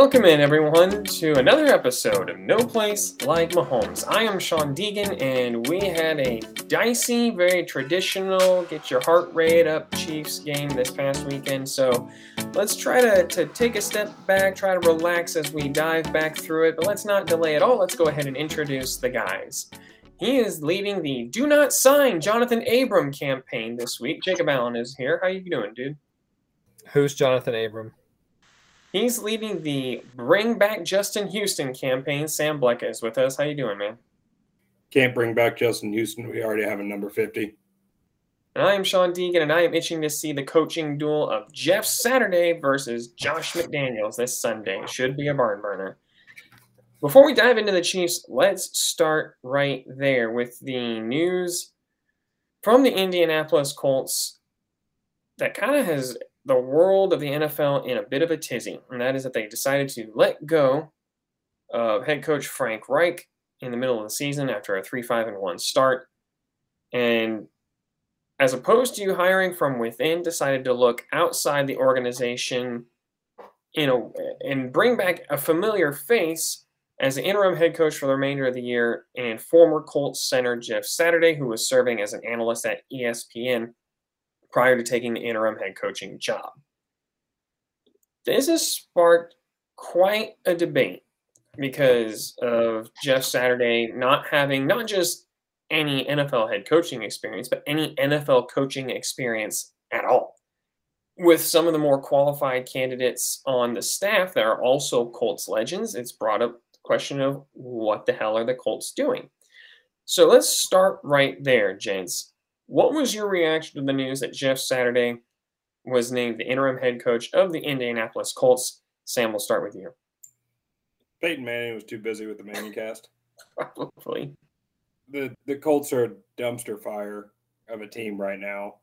Welcome in, everyone, to another episode of No Place Like Mahomes. I am Sean Deegan, and we had a dicey, very traditional, get your heart rate up Chiefs game this past weekend. So let's try to, to take a step back, try to relax as we dive back through it, but let's not delay at all. Let's go ahead and introduce the guys. He is leading the Do Not Sign Johnathan Abram campaign this week. Jacob Allen is here. How you doing, dude? Who's Johnathan Abram? He's leading the Bring Back Justin Houston campaign. Sam Bleck is with us. How you doing, man? Can't bring back Justin Houston. We already have a number 50. And I am Sean Deegan, and I am itching to see the coaching duel of Jeff Saturday versus Josh McDaniels this Sunday. Should be a barn burner. Before we dive into the Chiefs, let's start right there with the news from the Indianapolis Colts that kind of has the world of the NFL in a bit of a tizzy, and that is that they decided to let go of head coach Frank Reich in the middle of the season after a 3 5 and 1 start. And as opposed to hiring from within, decided to look outside the organization in a, and bring back a familiar face as the interim head coach for the remainder of the year and former Colts center Jeff Saturday, who was serving as an analyst at ESPN prior to taking the interim head coaching job. This has sparked quite a debate because of Jeff Saturday not having not just any NFL head coaching experience, but any NFL coaching experience at all. With some of the more qualified candidates on the staff that are also Colts legends, it's brought up the question of what the hell are the Colts doing? So let's start right there, gents. What was your reaction to the news that Jeff Saturday was named the interim head coach of the Indianapolis Colts? Sam, we'll start with you. Peyton Manning was too busy with the Manning cast. Probably. The the Colts are a dumpster fire of a team right now,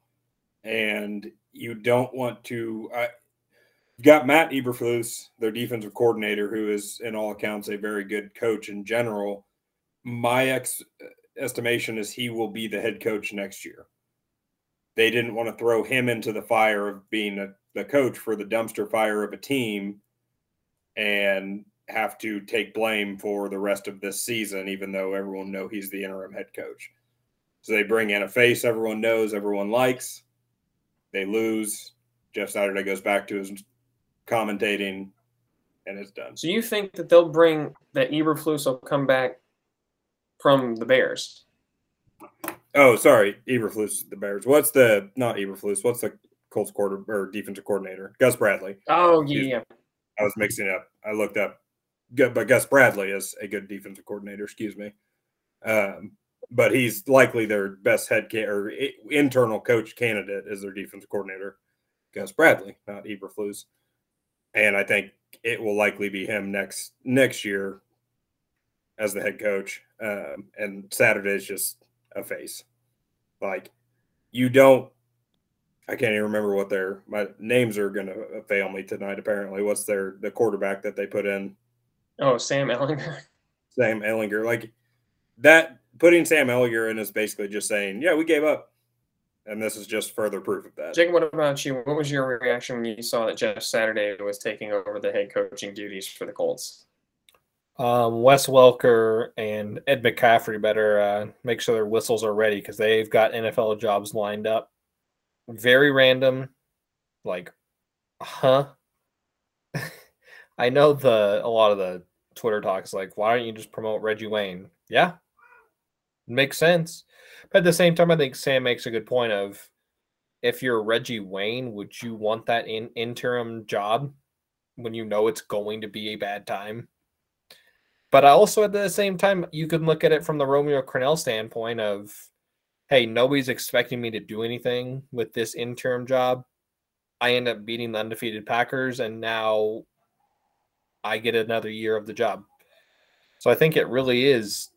and you don't want to. I, you've got Matt Eberflus, their defensive coordinator, who is, in all accounts, a very good coach in general. My ex estimation is he will be the head coach next year. They didn't want to throw him into the fire of being a, the coach for the dumpster fire of a team and have to take blame for the rest of this season, even though everyone know he's the interim head coach. So they bring in a face everyone knows, everyone likes. They lose. Jeff Saturday goes back to his commentating, and it's done. So you think that they'll bring that Eberflus will come back from the Bears. Oh, sorry, Eberflus, the Bears. What's the not Eberflus? What's the Colts quarter or defensive coordinator? Gus Bradley. Oh yeah, I was mixing up. I looked up, but Gus Bradley is a good defensive coordinator. Excuse me. Um, but he's likely their best head ca- or internal coach candidate is their defensive coordinator, Gus Bradley, not Eberflus. And I think it will likely be him next next year as the head coach. Um, and Saturday is just a face. Like you don't. I can't even remember what their my names are going to fail me tonight. Apparently, what's their the quarterback that they put in? Oh, Sam Ehlinger. Sam Ehlinger, like that. Putting Sam Ehlinger in is basically just saying, "Yeah, we gave up," and this is just further proof of that. Jake, what about you? What was your reaction when you saw that Jeff Saturday was taking over the head coaching duties for the Colts? Um, Wes Welker and Ed McCaffrey better uh, make sure their whistles are ready because they've got NFL jobs lined up. Very random, like, huh? I know the a lot of the Twitter talks like, why don't you just promote Reggie Wayne? Yeah, makes sense. But at the same time, I think Sam makes a good point of if you're Reggie Wayne, would you want that in interim job when you know it's going to be a bad time? But also at the same time, you can look at it from the Romeo Crennel standpoint of, hey, nobody's expecting me to do anything with this interim job. I end up beating the undefeated Packers, and now I get another year of the job. So I think it really is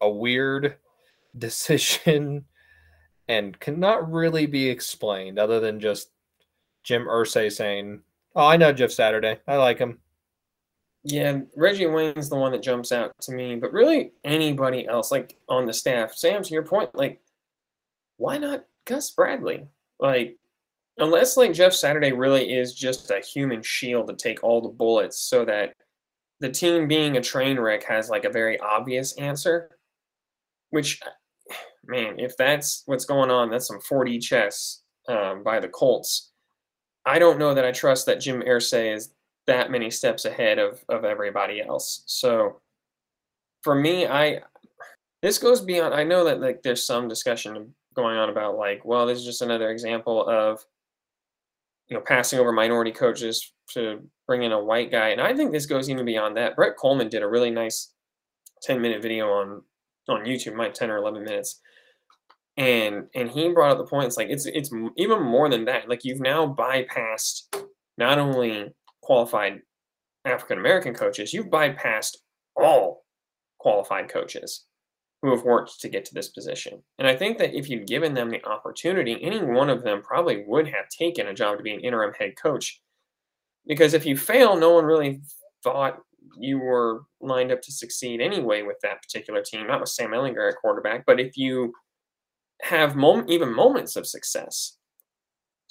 a weird decision and cannot really be explained other than just Jim Irsay saying, Oh, I know Jeff Saturday. I like him. Yeah, Reggie Wayne's the one that jumps out to me, but really anybody else, like on the staff. Sam, to your point, like, why not Gus Bradley? Like, unless like Jeff Saturday really is just a human shield to take all the bullets so that the team being a train wreck has like a very obvious answer, which man, if that's what's going on, that's some 4D chess um, by the Colts. I don't know that I trust that Jim Irsay is that many steps ahead of of everybody else. So for me, I this goes beyond. I know that like there's some discussion going on about like, well, this is just another example of you know passing over minority coaches to bring in a white guy, and I think this goes even beyond that. Brett Kollmann did a really nice 10 minute video on on YouTube, might 10 or 11 minutes, and and he brought up the point. It's like it's it's even more than that. Like you've now bypassed not only qualified African American coaches, you've bypassed all qualified coaches who have worked to get to this position. And I think that if you'd given them the opportunity, any one of them probably would have taken a job to be an interim head coach. Because if you fail, no one really thought you were lined up to succeed anyway with that particular team, not with Sam Ehlinger at quarterback. But if you have mom- even moments of success,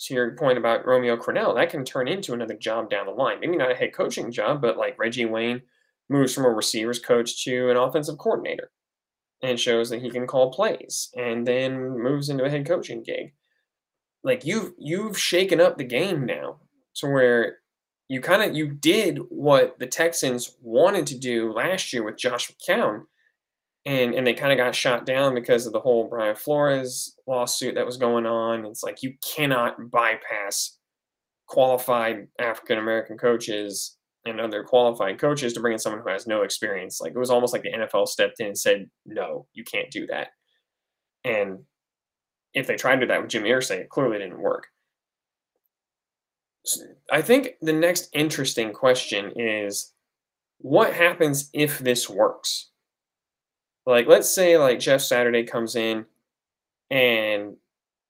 to your point about Romeo Crennel, that can turn into another job down the line. Maybe not a head coaching job, but like Reggie Wayne moves from a receivers coach to an offensive coordinator and shows that he can call plays and then moves into a head coaching gig. Like you've you've shaken up the game now to where you kind of you did what the Texans wanted to do last year with Josh McCown. And and they kind of got shot down because of the whole Brian Flores lawsuit that was going on. It's like you cannot bypass qualified African American coaches and other qualified coaches to bring in someone who has no experience. Like it was almost like the NFL stepped in and said, "No, you can't do that." And if they tried to do that with Jim Irsay, it clearly didn't work. I think the next interesting question is, what happens if this works? Like, let's say like Jeff Saturday comes in, and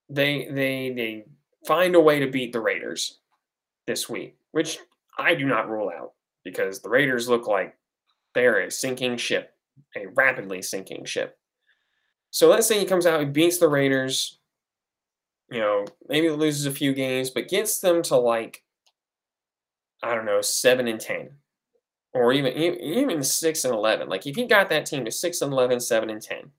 they they they find a way to beat the Raiders this week, which I do not rule out because the Raiders look like they're a sinking ship, a rapidly sinking ship. So let's say he comes out, he beats the Raiders, you know, maybe loses a few games, but gets them to like, I don't know, seven and ten, or even even six and eleven. Like if he got that team to six and 11, 7 and ten,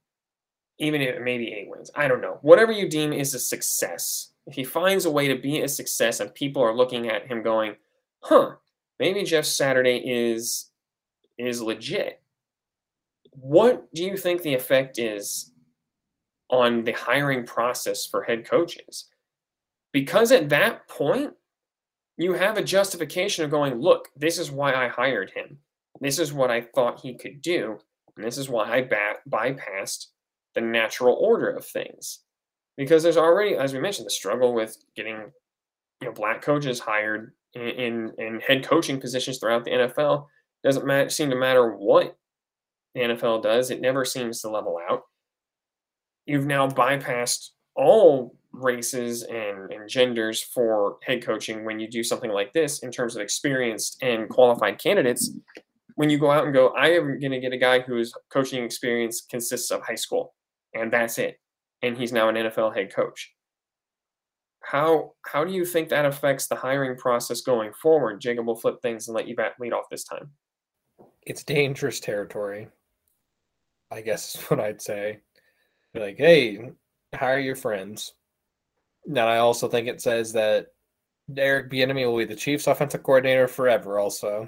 even if maybe eight wins, I don't know. Whatever you deem is a success. If he finds a way to be a success and people are looking at him going, huh, maybe Jeff Saturday is is legit. What do you think the effect is on the hiring process for head coaches? Because at that point, you have a justification of going, look, this is why I hired him. This is what I thought he could do. And this is why I bypassed the natural order of things. Because there's already, as we mentioned, the struggle with getting you know black coaches hired in, in, head coaching positions throughout the NFL. Doesn't matter, seem to matter what the NFL does. It never seems to level out. You've now bypassed all races and, and genders for head coaching when you do something like this in terms of experienced and qualified candidates. When you go out and go, I am going to get a guy whose coaching experience consists of high school, and that's it. And he's now an NFL head coach how how do you think that affects the hiring process going forward? Jacob will flip things and let you back lead off this time. It's dangerous territory. I guess is what I'd say. Like, hey, hire your friends. And I also think it says that Eric Bieniemy will be the Chiefs' offensive coordinator forever. Also,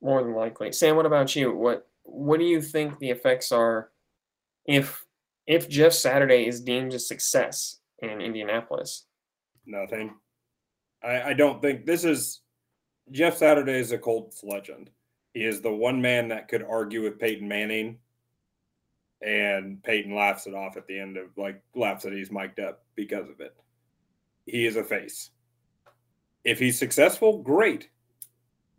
more than likely. Sam, what about you? What what do you think the effects are if if Jeff Saturday is deemed a success in Indianapolis? Nothing. I, I don't think this is Jeff Saturday is a Colts legend. He is the one man that could argue with Peyton Manning, and Peyton laughs it off at the end of like laughs that he's mic'd up because of it. He is a face. If he's successful, great.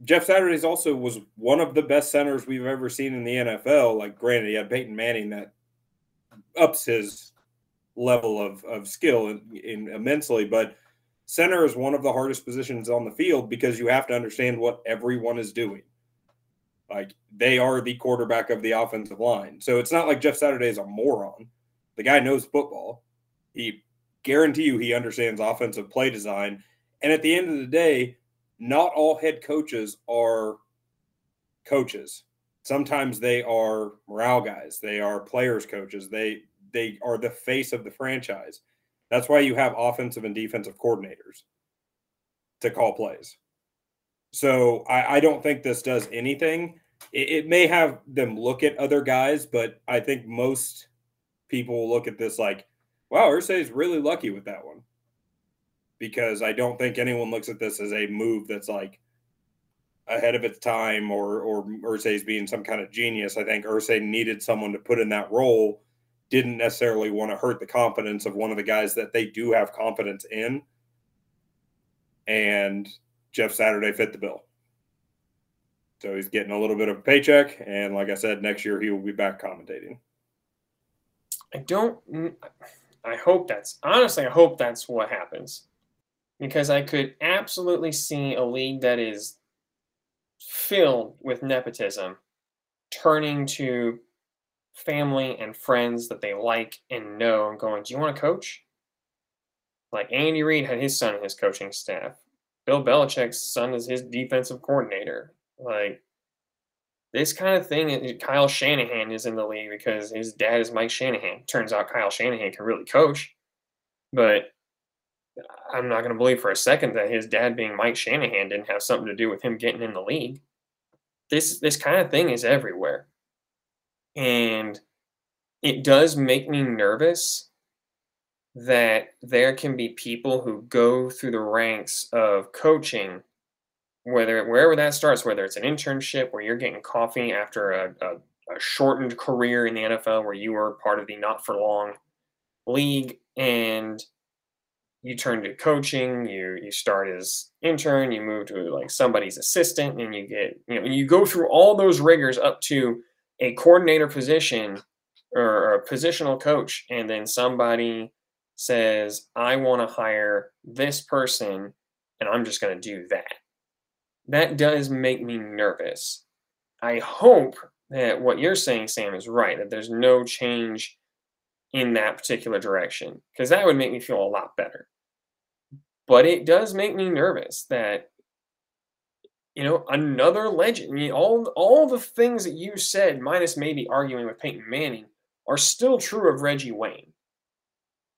Jeff Saturdays also was one of the best centers we've ever seen in the NFL. Like, granted, he had Peyton Manning that ups his level of, of skill in, in immensely. But center is one of the hardest positions on the field because you have to understand what everyone is doing. Like they are the quarterback of the offensive line. So it's not like Jeff Saturday is a moron. The guy knows football. He guarantee you he understands offensive play design. And at the end of the day, not all head coaches are coaches. Sometimes they are morale guys. They are players coaches. They they are the face of the franchise. That's why you have offensive and defensive coordinators to call plays. So I, I don't think this does anything. It, it, may have them look at other guys, but I think most people look at this like, wow, is really lucky with that one. Because I don't think anyone looks at this as a move that's like ahead of its time or or Irsay's being some kind of genius. I think Irsay needed someone to put in that role, didn't necessarily want to hurt the confidence of one of the guys that they do have confidence in. And Jeff Saturday fit the bill. So he's getting a little bit of a paycheck. And like I said, next year he will be back commentating. I don't, I hope that's, honestly, I hope that's what happens. Because I could absolutely see a league that is filled with nepotism turning to family and friends that they like and know and going, Do you want to coach? Like Andy Reid had his son in his coaching staff. Bill Belichick's son is his defensive coordinator. Like this kind of thing, Kyle Shanahan is in the league because his dad is Mike Shanahan. Turns out Kyle Shanahan can really coach, but I'm not going to believe for a second that his dad being Mike Shanahan didn't have something to do with him getting in the league. This this kind of thing is everywhere, and it does make me nervous that there can be people who go through the ranks of coaching, whether wherever that starts, whether it's an internship where you're getting coffee after a, a, a shortened career in the NFL where you were part of the not for long league and you turn to coaching you you start as intern you move to like somebody's assistant and you get you know you go through all those rigors up to a coordinator position or a positional coach and then somebody says, I want to hire this person and I'm just going to do that. That does make me nervous. I hope that what you're saying, Sam, is right, that there's no change in that particular direction, because that would make me feel a lot better. But it does make me nervous that, you know, another legend, I mean, all, all the things that you said, minus maybe arguing with Peyton Manning, are still true of Reggie Wayne.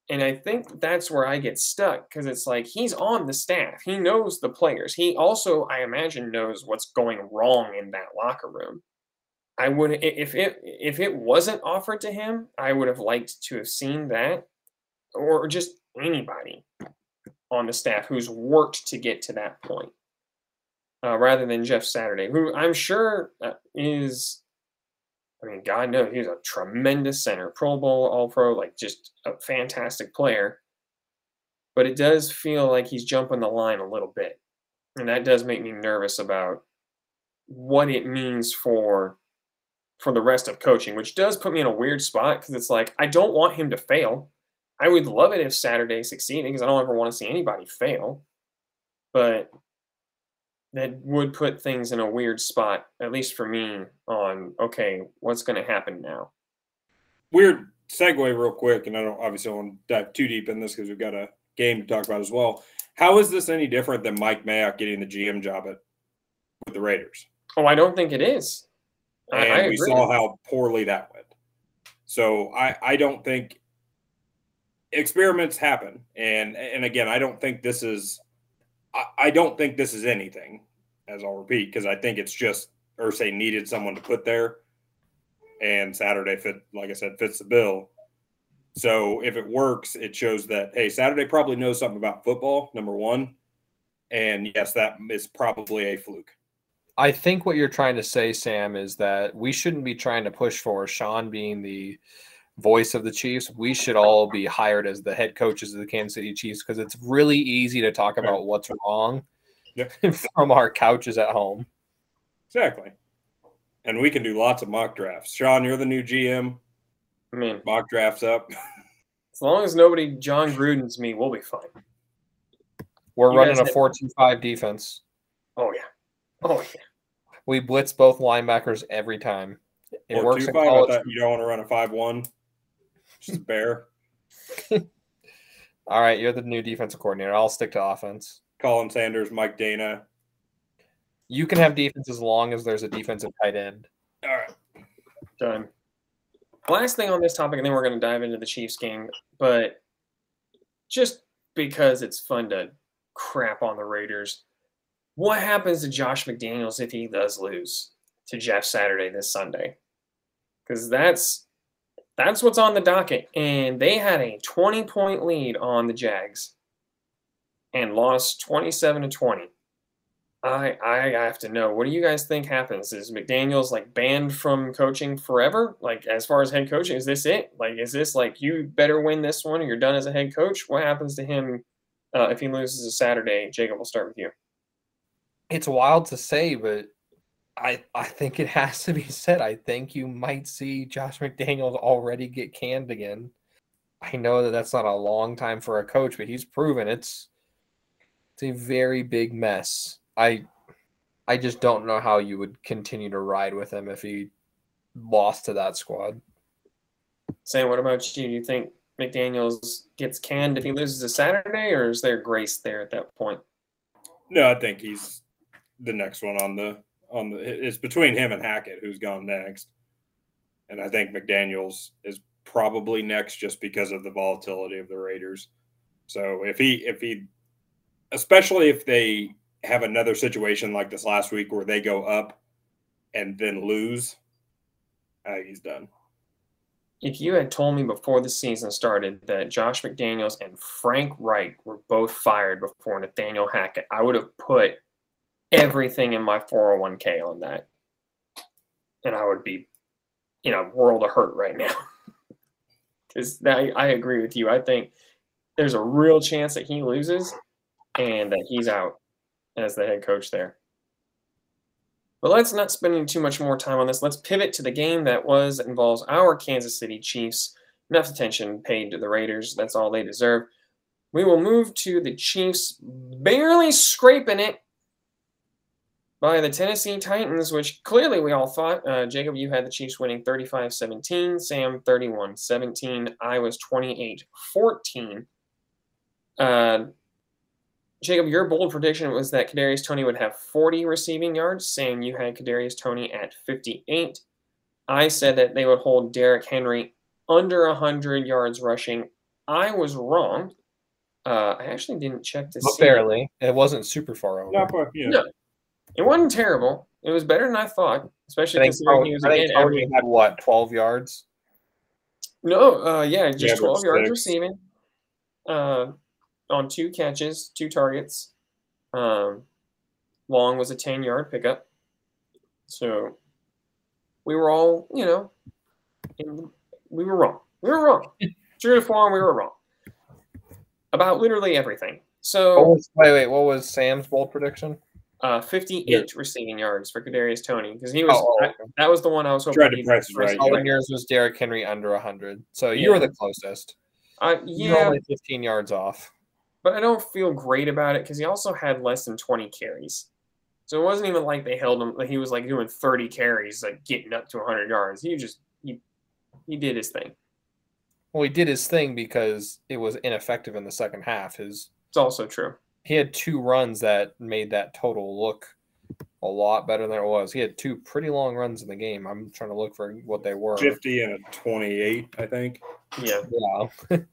And I think that's where I get stuck because it's like he's on the staff. He knows the players. He also, I imagine, knows what's going wrong in that locker room. I would if it if it wasn't offered to him, I would have liked to have seen that, or just anybody on the staff who's worked to get to that point, uh, rather than Jeff Saturday, who I'm sure uh, is I mean, God knows he's a tremendous center, Pro Bowl, All Pro, like just a fantastic player. But it does feel like he's jumping the line a little bit. And that does make me nervous about what it means for for the rest of coaching, which does put me in a weird spot because it's like I don't want him to fail. I would love it if Saturday succeeded because I don't ever want to see anybody fail. But that would put things in a weird spot, at least for me, on okay, what's going to happen now? Weird segue, real quick, and I don't obviously want to dive too deep in this because we've got a game to talk about as well. How is this any different than Mike Mayock getting the GM job at with the Raiders? Oh, I don't think it is. And I, I we saw how poorly that went. So I, I don't think experiments happen. And and again, I don't think this is I, don't think this is anything, as I'll repeat, because I think it's just Irsay needed someone to put there, and Saturday fit, like I said, fits the bill. So if it works, it shows that hey, Saturday probably knows something about football. Number one, and yes, that is probably a fluke. I think what you're trying to say, Sam, is that we shouldn't be trying to push for Sean being the voice of the Chiefs, we should all be hired as the head coaches of the Kansas City Chiefs because it's really easy to talk about what's wrong yeah. from our couches at home. Exactly. And we can do lots of mock drafts. Sean, you're the new GM. I mean, mock drafts up. As long as nobody Jon Gruden's me, we'll be fine. We're you running a four-two-five defense. Oh yeah. Oh yeah. We blitz both linebackers every time. It or works two, five, you don't want to run a five-one. Just a bear. All right, you're the new defensive coordinator. I'll stick to offense. Colin Sanders, Mike Dana. You can have defense as long as there's a defensive tight end. All right. Done. Last thing on this topic, and then we're going to dive into the Chiefs game. But just because it's fun to crap on the Raiders, what happens to Josh McDaniels if he does lose to Jeff Saturday this Sunday? Because that's that's what's on the docket, and they had a 20 point lead on the Jags and lost 27 to 20. I I have to know. What do you guys think happens? Is McDaniel's like banned from coaching forever? Like as far as head coaching, is this it? Like is this like you better win this one or you're done as a head coach? What happens to him uh, if he loses a Saturday? Jacob, we'll start with you. It's wild to say, but I I think it has to be said. I think you might see Josh McDaniels already get canned again. I know that that's not a long time for a coach, but he's proven it's it's a very big mess. I I just don't know how you would continue to ride with him if he lost to that squad. Sam, what about you? Do you think McDaniels gets canned if he loses a Saturday, or is there grace there at that point? No, I think he's the next one on the on the. It's between him and Hackett, who's gone next, and I think McDaniels is probably next just because of the volatility of the Raiders. So if he if he, especially if they have another situation like this last week where they go up and then lose, uh, he's done. If you had told me before the season started that Josh McDaniels and Frank Reich were both fired before Nathaniel Hackett, I would have put everything in my 401k on that. And I would be in a world of hurt right now. Because I, I agree with you. I think there's a real chance that he loses and that he's out as the head coach there. But let's not spend too much more time on this. Let's pivot to the game that was involves our Kansas City Chiefs. Enough attention paid to the Raiders. That's all they deserve. We will move to the Chiefs barely scraping it by the Tennessee Titans, which clearly we all thought. Uh, Jacob, you had the Chiefs winning 35 17, Sam 31 17, I was 28 14. Uh, Jacob, your bold prediction was that Kadarius Toney would have 40 receiving yards. Sam, you had Kadarius Toney at 58. I said that they would hold Derrick Henry under 100 yards rushing. I was wrong. Uh, I actually didn't check to but see. barely. It wasn't super far over. Not quite, yeah. No, it wasn't terrible. It was better than I thought, especially I considering he was I think again every. had what, 12 yards? No, uh, yeah, just Yeah, 12 yards six. receiving, uh, on two catches, two targets. Um, Long was a 10 yard pickup. So we were all, you know, in, we were wrong. We were wrong. True to form, we were wrong about literally everything. So was, wait, wait, what was Sam's bold prediction? Uh, 58 receiving yards for Kadarius Toney because he was Oh, oh, that, that was the one I was hoping. Tried to he'd- press it right, Oh, yeah. and yours was Derrick Henry under 100. So you were the closest. Uh, You're yeah, only 15 yards off. but I don't feel great about it because he also had less than 20 carries. So it wasn't even like they held him. Like he was like doing 30 carries, like getting up to 100 yards. He just he he did his thing. Well, he did his thing because it was ineffective in the second half. His It's also true. He had two runs that made that total look a lot better than it was. He had two pretty long runs in the game. I'm trying to look for what they were. 50 and a 28, I think. Yeah. Yeah.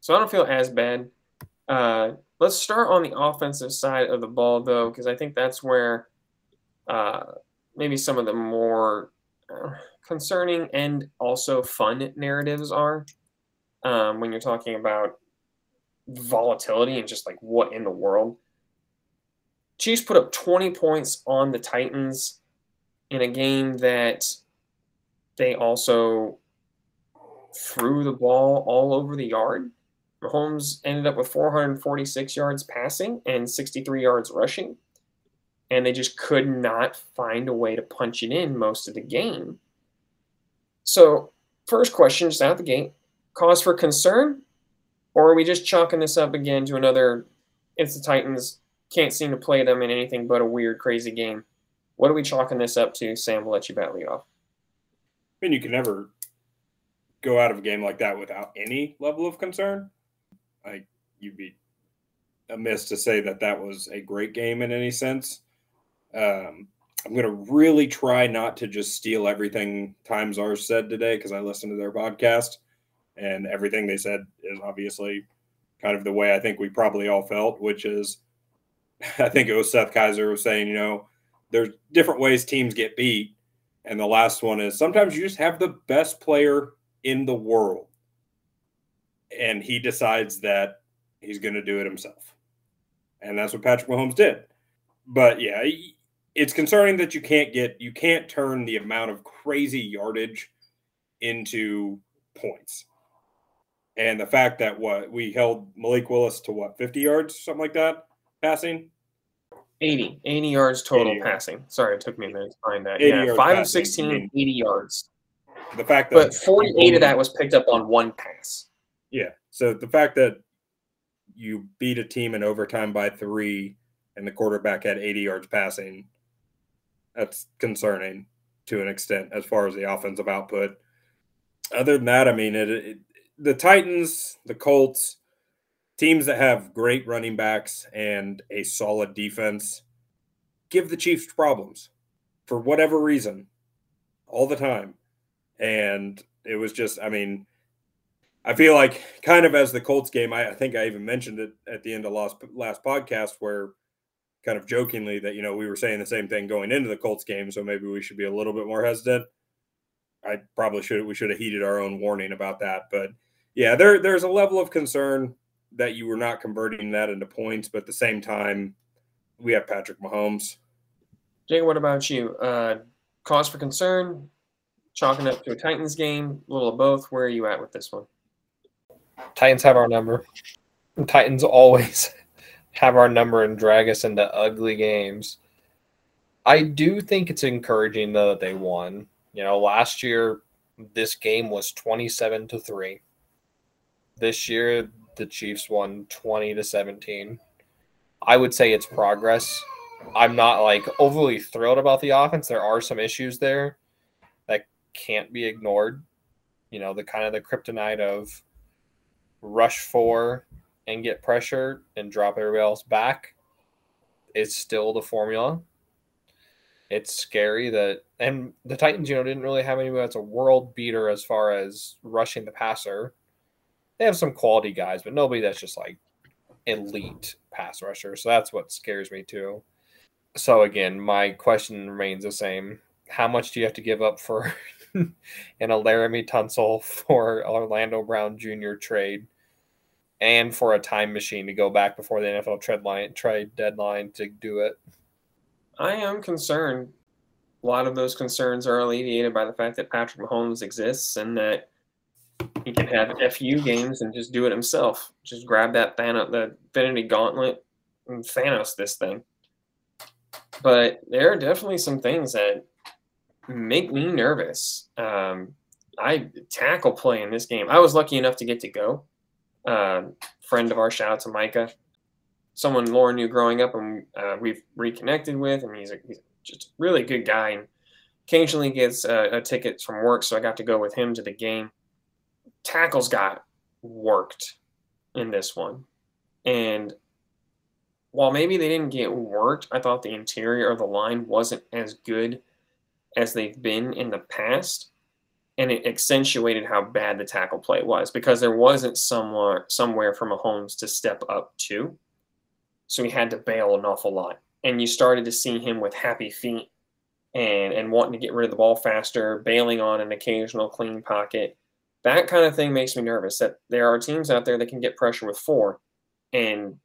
So I don't feel as bad. Uh, let's start on the offensive side of the ball, though, because I think that's where uh, maybe some of the more uh, concerning and also fun narratives are um, when you're talking about volatility and just like what in the world. Chiefs put up 20 points on the Titans in a game that they also threw the ball all over the yard. Mahomes ended up with 446 yards passing and 63 yards rushing. And they just could not find a way to punch it in most of the game. So, first question, just out the gate cause for concern? Or are we just chalking this up again to another? It's the Titans, can't seem to play them in anything but a weird, crazy game. What are we chalking this up to? Sam, we'll let you bat lead off. I mean, you can never go out of a game like that without any level of concern. Like you'd be amiss to say that that was a great game in any sense. Um, I'm going to really try not to just steal everything Times R said today because I listened to their podcast and everything they said is obviously kind of the way I think we probably all felt, which is I think it was Seth Keysor was saying, you know, there's different ways teams get beat. And the last one is sometimes you just have the best player in the world. And he decides that he's going to do it himself. And that's what Patrick Mahomes did. But yeah, it's concerning that you can't get, you can't turn the amount of crazy yardage into points. And the fact that what we held Malik Willis to what, 50 yards, something like that, passing? 80, 80 yards total 80 passing. Sorry, it took me a minute to find that. Yeah, 5 of 16, I mean, 80 yards. The fact that But 48 of that was picked up on one pass. Yeah. So the fact that you beat a team in overtime by 3 and the quarterback had 80 yards passing, that's concerning to an extent as far as the offensive output. Other than that, I mean, it, it the Titans, the Colts, teams that have great running backs and a solid defense give the Chiefs problems for whatever reason all the time. And it was just, I mean, I feel like kind of as the Colts game, I, I think I even mentioned it at the end of last last podcast where kind of jokingly that you know we were saying the same thing going into the Colts game, so maybe we should be a little bit more hesitant. I probably should we should have heeded our own warning about that, but yeah, there there's a level of concern that you were not converting that into points, but at the same time, we have Patrick Mahomes. Jay, what about you? Uh, cause for concern, chalking up to a Titans game, a little of both. Where are you at with this one? Titans have our number. Titans always have our number and drag us into ugly games. I do think it's encouraging though that they won. You know, last year this game was 27 to 3. This year the Chiefs won 20 to 17. I would say it's progress. I'm not like overly thrilled about the offense. There are some issues there that can't be ignored. You know, the kind of the kryptonite of rush for and get pressure and drop everybody else back is still the formula. It's scary that and the Titans, you know, didn't really have anybody that's a world beater as far as rushing the passer they have some quality guys, but nobody that's just like elite pass rusher. So that's what scares me too. So again, my question remains the same. How much do you have to give up for an Laremy Tunsil for Orlando Brown Jr. trade and for a time machine to go back before the NFL trade line trade deadline to do it? I am concerned. A lot of those concerns are alleviated by the fact that Patrick Mahomes exists and that he can have FU games and just do it himself. Just grab that Thanos, the Infinity Gauntlet, and Thanos this thing. But there are definitely some things that make me nervous. Um, I tackle play in this game. I was lucky enough to get to go. Uh, friend of ours, shout out to Micah, someone Lauren knew growing up, and uh, we've reconnected with, and he's, a, he's just a really good guy. And occasionally gets uh, a ticket from work, so I got to go with him to the game tackles got worked in this one. And while maybe they didn't get worked, I thought the interior of the line wasn't as good as they've been in the past. And it accentuated how bad the tackle play was because there wasn't somewhere somewhere for Mahomes to step up to. So he had to bail an awful lot. And you started to see him with happy feet and, and wanting to get rid of the ball faster, bailing on an occasional clean pocket that kind of thing makes me nervous that there are teams out there that can get pressure with four and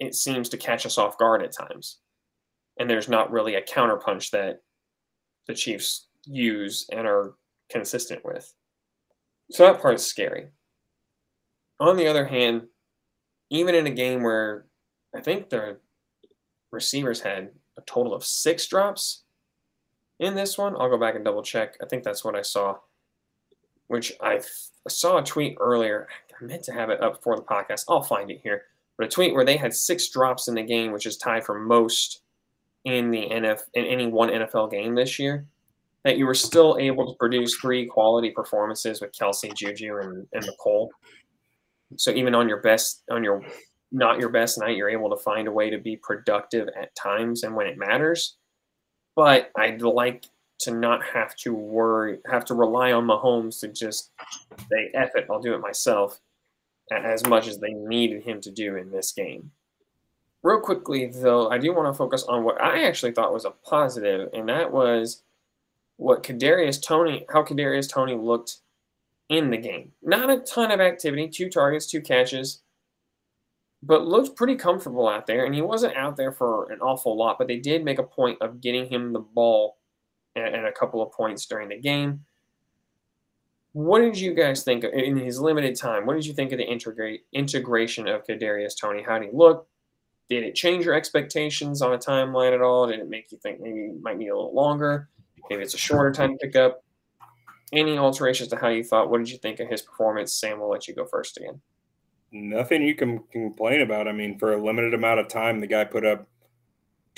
it seems to catch us off guard at times. And there's not really a counterpunch that the chiefs use and are consistent with. So that part's scary. On the other hand even in a game where i think the receivers had a total of six drops in this one i'll go back and double check. I think that's what i saw which I saw a tweet earlier. I meant to have it up for the podcast. I'll find it here. But a tweet where they had six drops in the game, which is tied for most in the NF in any one NFL game this year. That you were still able to produce three quality performances with Kelce, Juju, and, and. So even on your best, on your not your best night, you're able to find a way to be productive at times and when it matters. But I'd like to not have to worry, have to rely on Mahomes to just say, F it, I'll do it myself, as much as they needed him to do in this game. Real quickly, though, I do want to focus on what I actually thought was a positive, and that was what Kadarius Toney, how Kadarius Toney looked in the game. Not a ton of activity, two targets, two catches, but looked pretty comfortable out there. And he wasn't out there for an awful lot, but they did make a point of getting him the ball and, a couple of points during the game. What did you guys think in his limited time? What did you think of the integrate integration of Kadarius Toney? How did he look? Did it change your expectations on a timeline at all? Did it make you think maybe it might need a little longer? Maybe it's a shorter time to pick up. Any alterations to how you thought? What did you think of his performance? Sam, we'll let you go first again. Nothing you can complain about. I mean, for a limited amount of time, the guy put up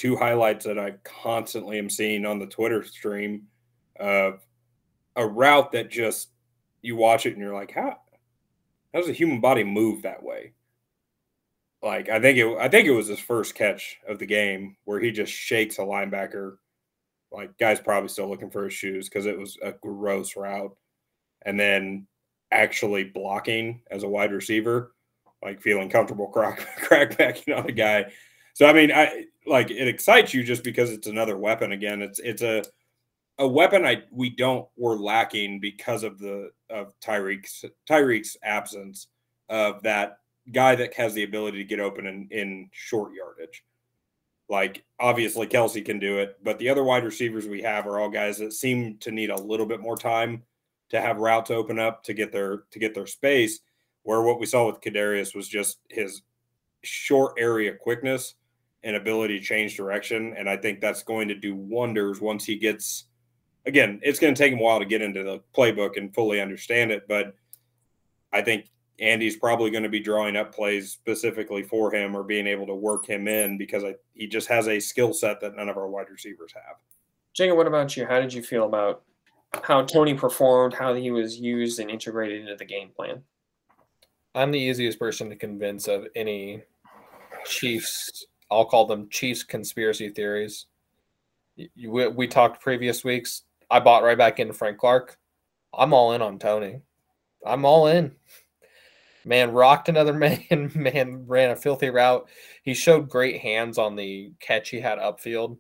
two highlights that I constantly am seeing on the Twitter stream of a route that just you watch it and you're like, how how does a human body move that way? Like I think it I think it was his first catch of the game where he just shakes a linebacker. Like guy's probably still looking for his shoes because it was a gross route. And then actually blocking as a wide receiver, like feeling comfortable crack crack backing on a guy. So I mean, I like it excites you just because it's another weapon again. It's it's a a weapon I we don't were lacking because of the of Tyreek's Tyreek's absence of that guy that has the ability to get open in, in short yardage. Like obviously Kelce can do it, but the other wide receivers we have are all guys that seem to need a little bit more time to have routes open up to get their to get their space. Where what we saw with Kadarius was just his short area quickness and ability to change direction, and I think that's going to do wonders once he gets again, it's going to take him a while to get into the playbook and fully understand it. But I think Andy's probably going to be drawing up plays specifically for him or being able to work him in because I, he just has a skill set that none of our wide receivers have. Jacob, what about you? How did you feel about how Toney performed, how he was used and integrated into the game plan? I'm the easiest person to convince of any Chiefs. I'll call them Chiefs conspiracy theories. We, we talked previous weeks I bought right back into Frank Clark. I'm all in on Toney. I'm all in. Man rocked another man. Man ran a filthy route. He showed great hands on the catch he had upfield,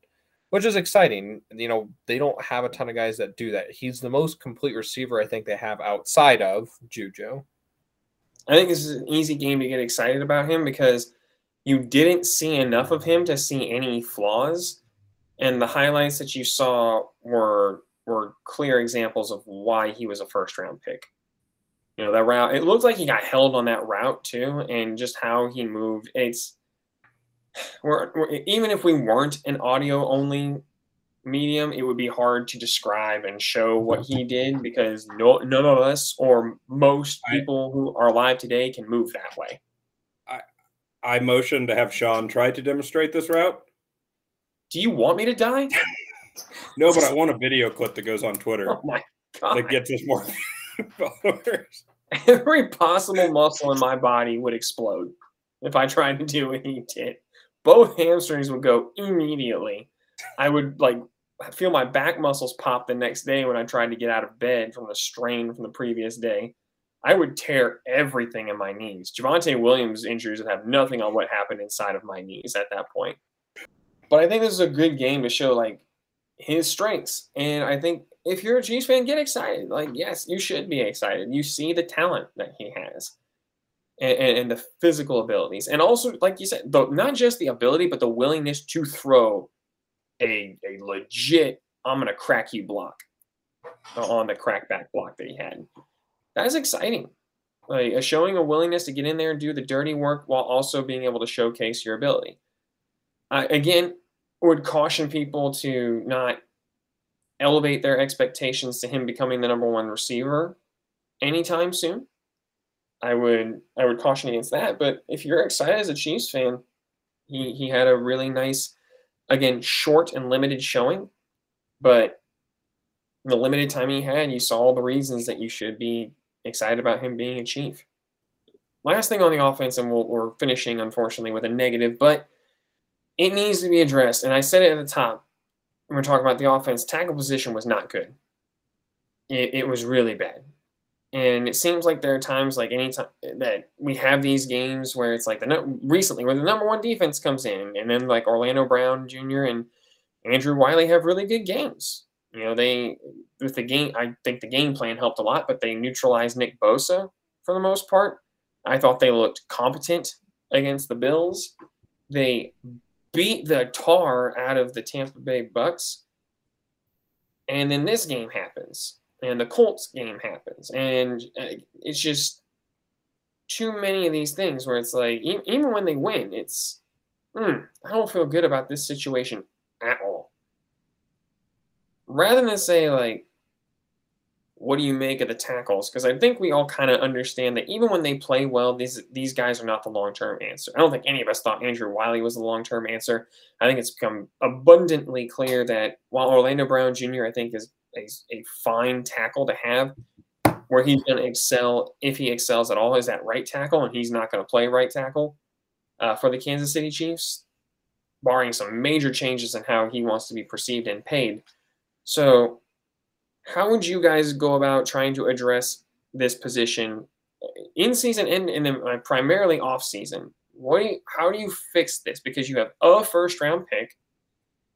which is exciting. You know, they don't have a ton of guys that do that. He's the most complete receiver I think they have outside of Juju. I think this is an easy game to get excited about him because you didn't see enough of him to see any flaws. And the highlights that you saw were were clear examples of why he was a first round pick. You know, that route, it looked like he got held on that route too, and just how he moved. It's, we're, we're, even if we weren't an audio only medium, it would be hard to describe and show what he did because no, none of us or most people who are alive today can move that way. I, motioned to have Sean try to demonstrate this route. Do you want me to die? No, but I want a video clip that goes on Twitter. Oh my god! That gets us more followers. Every possible muscle in my body would explode if I tried to do what he did. Both hamstrings would go immediately. I would like feel my back muscles pop the next day when I tried to get out of bed from the strain from the previous day. I would tear everything in my knees. Javonte Williams' injuries would have nothing on what happened inside of my knees at that point. But I think this is a good game to show like his strengths. And I think if you're a Chiefs fan, get excited. Like, yes, you should be excited. You see the talent that he has and, and the physical abilities. And also, like you said, the, not just the ability, but the willingness to throw a, a legit, I'm to crack you block uh, on the crackback block that he had. That is exciting. Like showing a willingness to get in there and do the dirty work while also being able to showcase your ability. Uh, again, would caution people to not elevate their expectations to him becoming the number one receiver anytime soon. I would I would caution against that. But if you're excited as a Chiefs fan, he he had a really nice, again, short and limited showing, but the limited time he had, you saw all the reasons that you should be excited about him being a Chief. last thing on the offense, and we'll, we're finishing, unfortunately, with a negative, but it needs to be addressed. And I said it at the top when we're talking about the offense. Tackle position was not good. It, it was really bad. And it seems like there are times, like any time that we have these games where it's like the recently where the number one defense comes in, and then like Orlando Brown Jr. and Andrew Wylie have really good games. You know, they with the game, I think the game plan helped a lot, but they neutralized Nick Bosa for the most part. I thought they looked competent against the Bills. They beat the tar out of the Tampa Bay Bucks. And then this game happens and the Colts game happens, and uh, it's just too many of these things where it's like even when they win, it's mm, I don't feel good about this situation at all. Rather than say like, what do you make of the tackles? Because I think we all kind of understand that even when they play well, these these guys are not the long term answer. I don't think any of us thought Andrew Wylie was the long term answer. I think it's become abundantly clear that while Orlando Brown Jr. I think is a, a fine tackle to have where he's going to excel if he excels at all is at right tackle, and he's not going to play right tackle uh, for the Kansas City Chiefs, barring some major changes in how he wants to be perceived and paid. So, how would you guys go about trying to address this position in season and, and uh, primarily off season? What do you, how do you fix this? Because you have a first round pick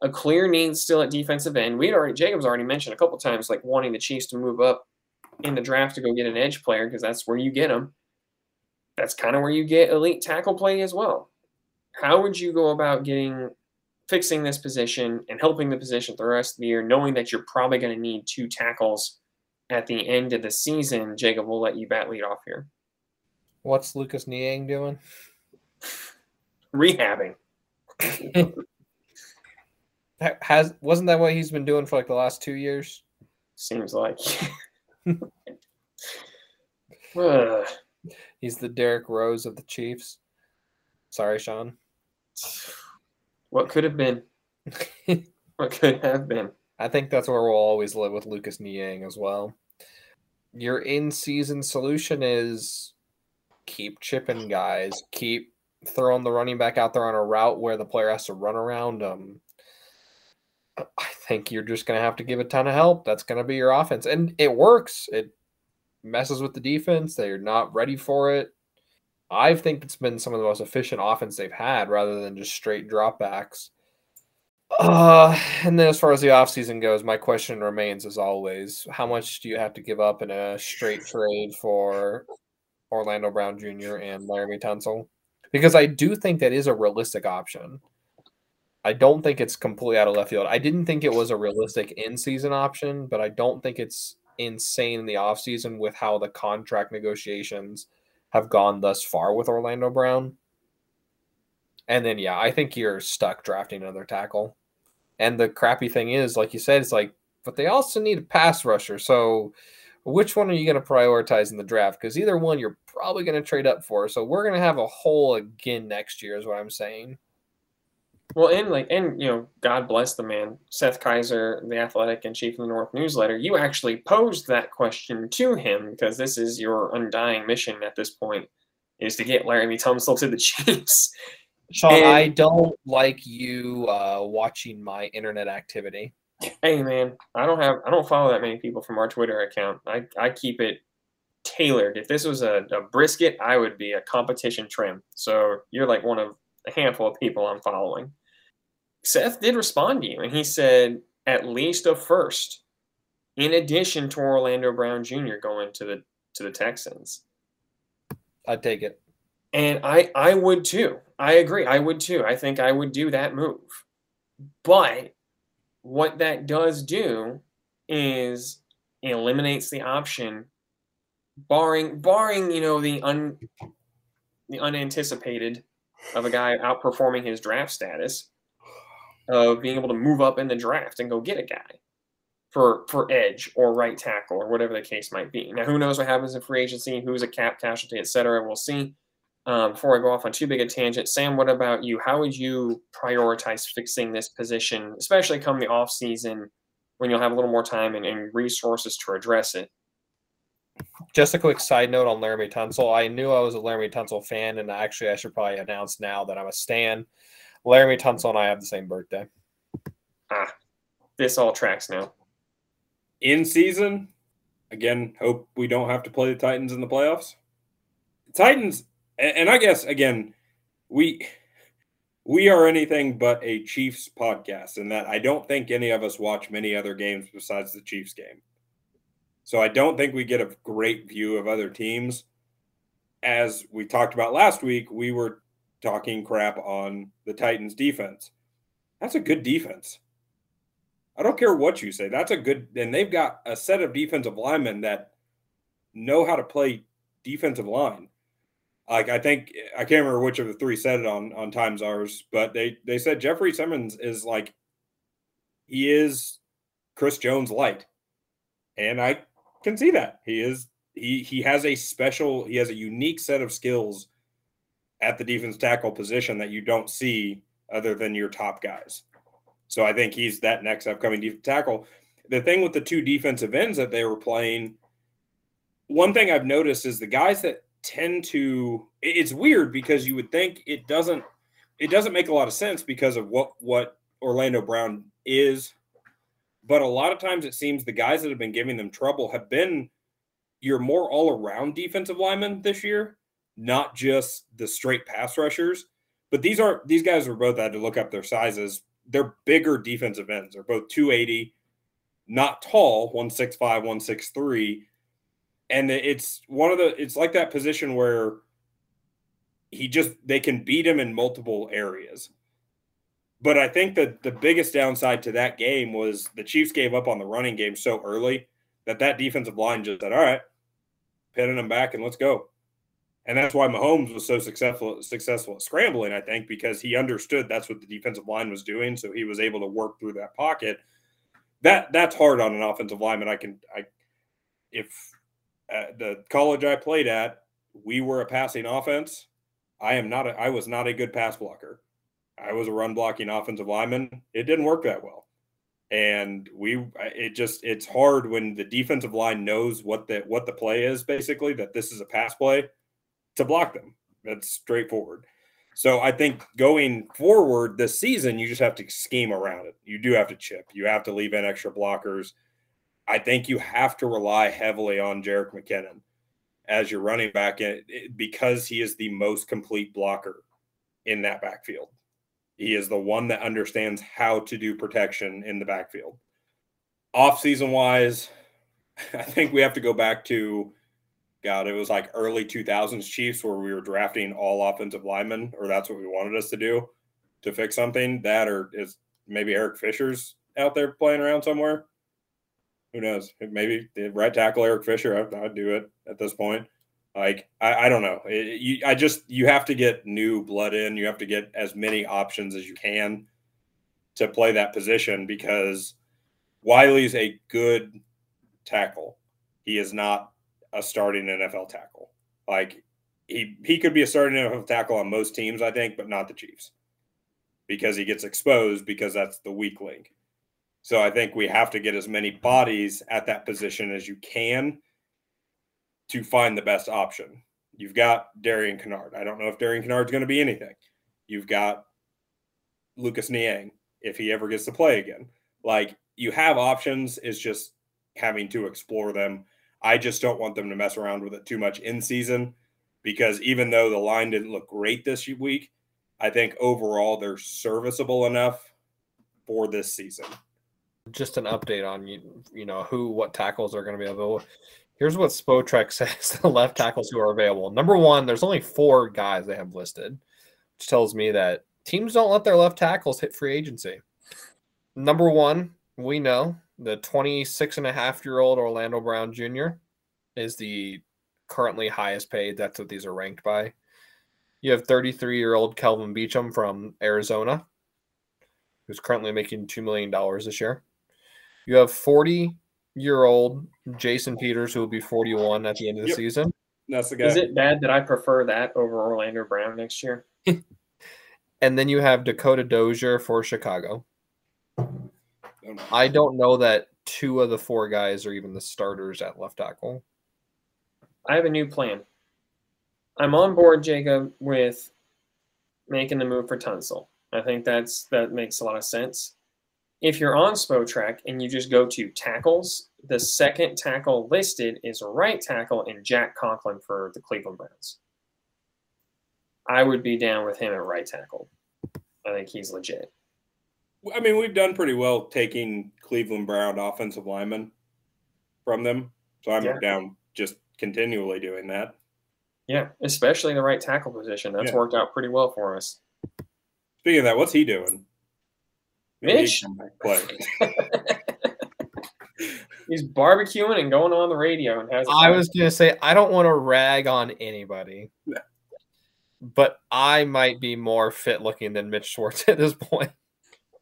a clear need still at defensive end. We'd already Jacobs already mentioned a couple times like wanting the Chiefs to move up in the draft to go get an edge player because that's where you get them. That's kind of where you get elite tackle play as well. How would you go about getting fixing this position and helping the position for the rest of the year, knowing that you're probably going to need two tackles at the end of the season? Jacob, we'll let you bat lead off here. What's Lucas Niang doing? Rehabbing. Has wasn't that what he's been doing for like the last two years? Seems like. he's the Derrick Rose of the Chiefs. Sorry, Sean. What could have been? what could have been? I think that's where we'll always live with Lucas Niang as well. Your in-season solution is keep chipping guys, keep throwing the running back out there on a route where the player has to run around them. I think you're just going to have to give a ton of help. That's going to be your offense. And it works. It messes with the defense. They're not ready for it. I think it's been some of the most efficient offense they've had rather than just straight dropbacks. Uh, and then as far as the offseason goes, my question remains as always how much do you have to give up in a straight trade for Orlando Brown Jr. and Laremy Tunsil? Because I do think that is a realistic option. I don't think it's completely out of left field. I didn't think it was a realistic in season option, but I don't think it's insane in the offseason with how the contract negotiations have gone thus far with Orlando Brown. And then, yeah, I think you're stuck drafting another tackle. And the crappy thing is, like you said, it's like, but they also need a pass rusher. So, which one are you going to prioritize in the draft? Because either one you're probably going to trade up for. So, we're going to have a hole again next year, is what I'm saying. Well, and like, and you know, God bless the man, Seth Keysor, the Athletic and Chief of the North newsletter. You actually posed that question to him because this is your undying mission at this point, is to get Laremy Tunsil to the Chiefs. Sean, and, I don't like you uh, watching my internet activity. Hey, man, I don't have, I don't follow that many people from our Twitter account. I, I keep it tailored. If this was a, a brisket, I would be a competition trim. So you're like one of a handful of people I'm following. Seth did respond to you, and he said at least a first, in addition to Orlando Brown Jr. going to the to the Texans. I'd take it. And I I would too. I agree. I would too. I think I would do that move. But what that does do is eliminates the option barring barring, you know, the un the unanticipated of a guy outperforming his draft status of being able to move up in the draft and go get a guy for for edge or right tackle or whatever the case might be. Now, who knows what happens in free agency? Who's a cap casualty, et cetera? We'll see. Um, before I go off on too big a tangent, Sam, what about you? How would you prioritize fixing this position, especially come the off season when you'll have a little more time and, and resources to address it? Just a quick side note on Laremy Tunsil. I knew I was a Laremy Tunsil fan, and actually, I should probably announce now that I'm a stan. Laremy Tunsil and I have the same birthday. Ah, this all tracks now. In season, again, hope we don't have to play the Titans in the playoffs. Titans, and I guess again, we we are anything but a Chiefs podcast, in that I don't think any of us watch many other games besides the Chiefs game. So I don't think we get a great view of other teams. As we talked about last week, we were talking crap on the Titans defense. That's a good defense. I don't care what you say. That's a good, and they've got a set of defensive linemen that know how to play defensive line. Like I think I can't remember which of the three said it on on Times Ours, but they they said Jeffrey Simmons is like he is Chris Jones light, and I can see that he is he he has a special he has a unique set of skills at the defense tackle position that you don't see other than your top guys. So I think he's that next upcoming defense tackle. The thing with the two defensive ends that they were playing, one thing I've noticed is the guys that tend to it's weird because you would think it doesn't it doesn't make a lot of sense because of what what Orlando Brown is but a lot of times it seems the guys that have been giving them trouble have been your more all around defensive linemen this year, not just the straight pass rushers. But these are these guys were both had to look up their sizes. They're bigger defensive ends. They're both 280, not tall, 165, 163. And it's one of the it's like that position where he just they can beat him in multiple areas. But I think that the biggest downside to that game was the Chiefs gave up on the running game so early that that defensive line just said, "All right, pinning them back and let's go." And that's why Mahomes was so successful successful at scrambling, I think, because he understood that's what the defensive line was doing, so he was able to work through that pocket. That that's hard on an offensive lineman. I can I if uh, the college I played at, we were a passing offense. I am not a, I was not a good pass blocker. I was a run blocking offensive lineman. It didn't work that well. And we it just it's hard when the defensive line knows what the what the play is basically that this is a pass play to block them. That's straightforward. So I think going forward this season, you just have to scheme around it. You do have to chip. You have to leave in extra blockers. I think you have to rely heavily on Jerick McKinnon as your running back eh, eh, because he is the most complete blocker in that backfield. He is the one that understands how to do protection in the backfield. Off season wise, I think we have to go back to God, it was like early 2000s Chiefs where we were drafting all offensive linemen, or that's what we wanted us to do to fix something. That or is maybe Eric Fisher's out there playing around somewhere. Who knows? Maybe the right tackle Eric Fisher. I, would do it at this point. Like I, I don't know. It, you, I just you have to get new blood in. You have to get as many options as you can to play that position because Wylie's a good tackle. He is not a starting NFL tackle. Like he he could be a starting NFL tackle on most teams, I think, but not the Chiefs because he gets exposed because that's the weak link. So I think we have to get as many bodies at that position as you can to find the best option. You've got Darian Kinnard. I don't know if Darian Kinnard's going to be anything. You've got Lucas Niang if he ever gets to play again. Like you have options, is just having to explore them. I just don't want them to mess around with it too much in season because even though the line didn't look great this week, I think overall they're serviceable enough for this season. Just an update on you, you know, who what tackles are going to be available. Here's what Spotrac says the left tackles who are available. Number one, there's only four guys they have listed, which tells me that teams don't let their left tackles hit free agency. Number one, we know the 26 and a half year old Orlando Brown Jr. is the currently highest paid. That's what these are ranked by. You have 33 year old Kelvin Beachum from Arizona, who's currently making $2 million this year. You have 40 year old Jason Peters, who will be 41 at the end of the yep. season. That's the guy. Is it bad that I prefer that over Orlando Brown next year? and then you have Dakota Dozier for Chicago. I don't know that two of the four guys are even the starters at left tackle. I have a new plan. I'm on board, Jacob, with making the move for Tunsil. I think that's that makes a lot of sense. If you're on Spotrac and you just go to tackles, the second tackle listed is right tackle and Jack Conklin for the Cleveland Browns. I would be down with him at right tackle. I think he's legit. I mean, we've done pretty well taking Cleveland Brown offensive linemen from them. So I'm Yeah. down just continually doing that. Yeah, especially the right tackle position. That's Yeah. worked out pretty well for us. Speaking of that, what's he doing? Mitch, he's barbecuing and going on the radio and has. I was gonna say I don't want to rag on anybody, No. but I might be more fit looking than Mitch Schwartz at this point.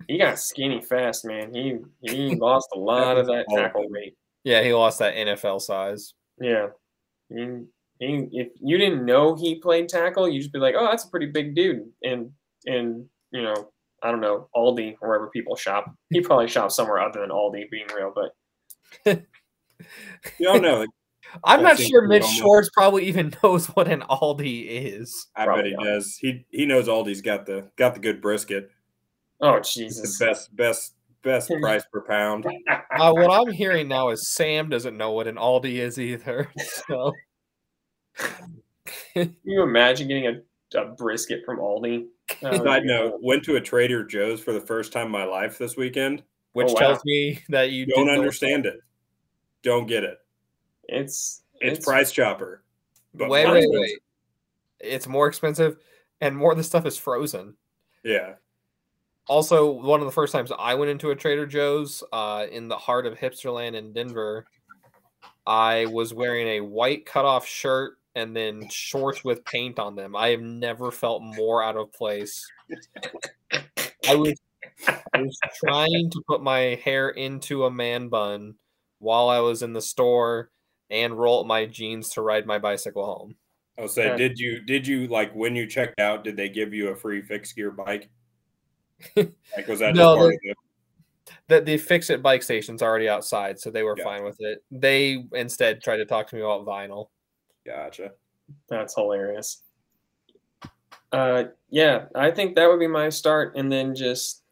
He got skinny fast, man. He he lost a lot of that all tackle weight. Yeah, he lost that NFL size. Yeah. He, he, if you didn't know he played tackle, you'd just be like, "Oh, that's a pretty big dude." And and you know, I don't know Aldi or wherever people shop. He probably shops somewhere other than Aldi, being real. But You don't know. I'm I not sure we Mitch Schwartz probably even knows what an Aldi is. I Probably bet he not. does. He he knows Aldi's got the got the good brisket. oh It's Jesus, the best best best price per pound. Uh, what I'm hearing now is Sam doesn't know what an Aldi is either. So Can you imagine getting a, a brisket from Aldi? Oh, Side note: Went to a Trader Joe's for the first time in my life this weekend. which Oh, wow. tells me that you Don't understand it. Don't get it. It's It's, price chopper. But Wait, wait, expensive. wait. It's more expensive, and more of the stuff is frozen. Yeah. Also, one of the first times I went into a Trader Joe's uh, in the heart of hipsterland in Denver, I was wearing a white cutoff shirt and then shorts with paint on them. I have never felt more out of place. I was, I was trying to put my hair into a man bun while I was in the store and roll up my jeans to ride my bicycle home. I'll say, Okay. did you did you like when you checked out? Did they give you a free fix gear bike? Like was that No, part they- of it? the the fix it bike station's already outside, so they were Yeah. fine with it. They instead tried to talk to me about vinyl. Gotcha. That's hilarious. Uh, yeah, I think that would be my start, and then just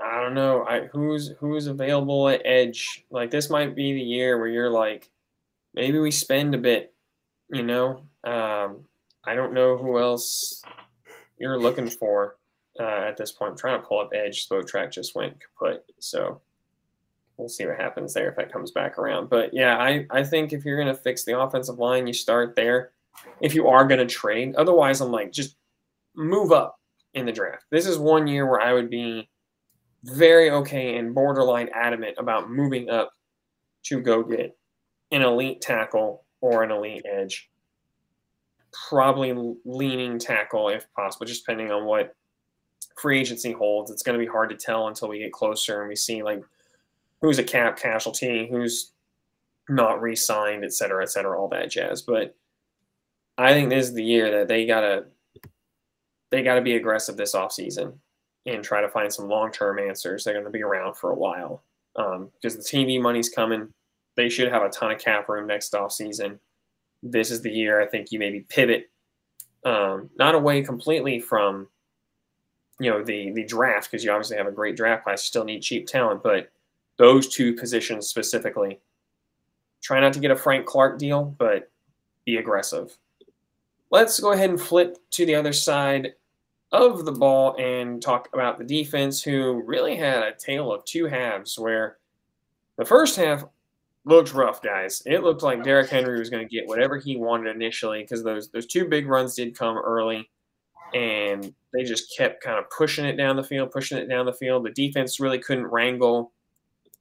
I don't know, I who's who's available at edge. Like this might be the year where you're like, maybe we spend a bit, you know. Um, I don't know who else you're looking for uh, at this point. I'm trying to pull up edge. Spotrac just went kaput, so we'll see what happens there if that comes back around. But yeah, I I think if you're gonna fix the offensive line, you start there if you are going to trade. Otherwise, I'm like, just move up in the draft. This is one year where I would be very okay and borderline adamant about moving up to go get an elite tackle or an elite edge. Probably leaning tackle if possible, just depending on what free agency holds. It's going to be hard to tell until we get closer and we see like who's a cap casualty, who's not re-signed, et cetera, et cetera, all that jazz. But I think this is the year that they gotta they gotta be aggressive this offseason and try to find some long term answers. They're gonna be around for a while. Um, because the TV money's coming. They should have a ton of cap room next offseason. This is the year I think you maybe pivot um, not away completely from you know the the draft because you obviously have a great draft class, you still need cheap talent, but those two positions specifically. Try not to get a Frank Clark deal, but be aggressive. Let's go ahead and flip to the other side of the ball and talk about the defense, who really had a tale of two halves where the first half looked rough, guys. It looked like Derrick Henry was going to get whatever he wanted initially because those those two big runs did come early, and they just kept kind of pushing it down the field, pushing it down the field. The defense really couldn't wrangle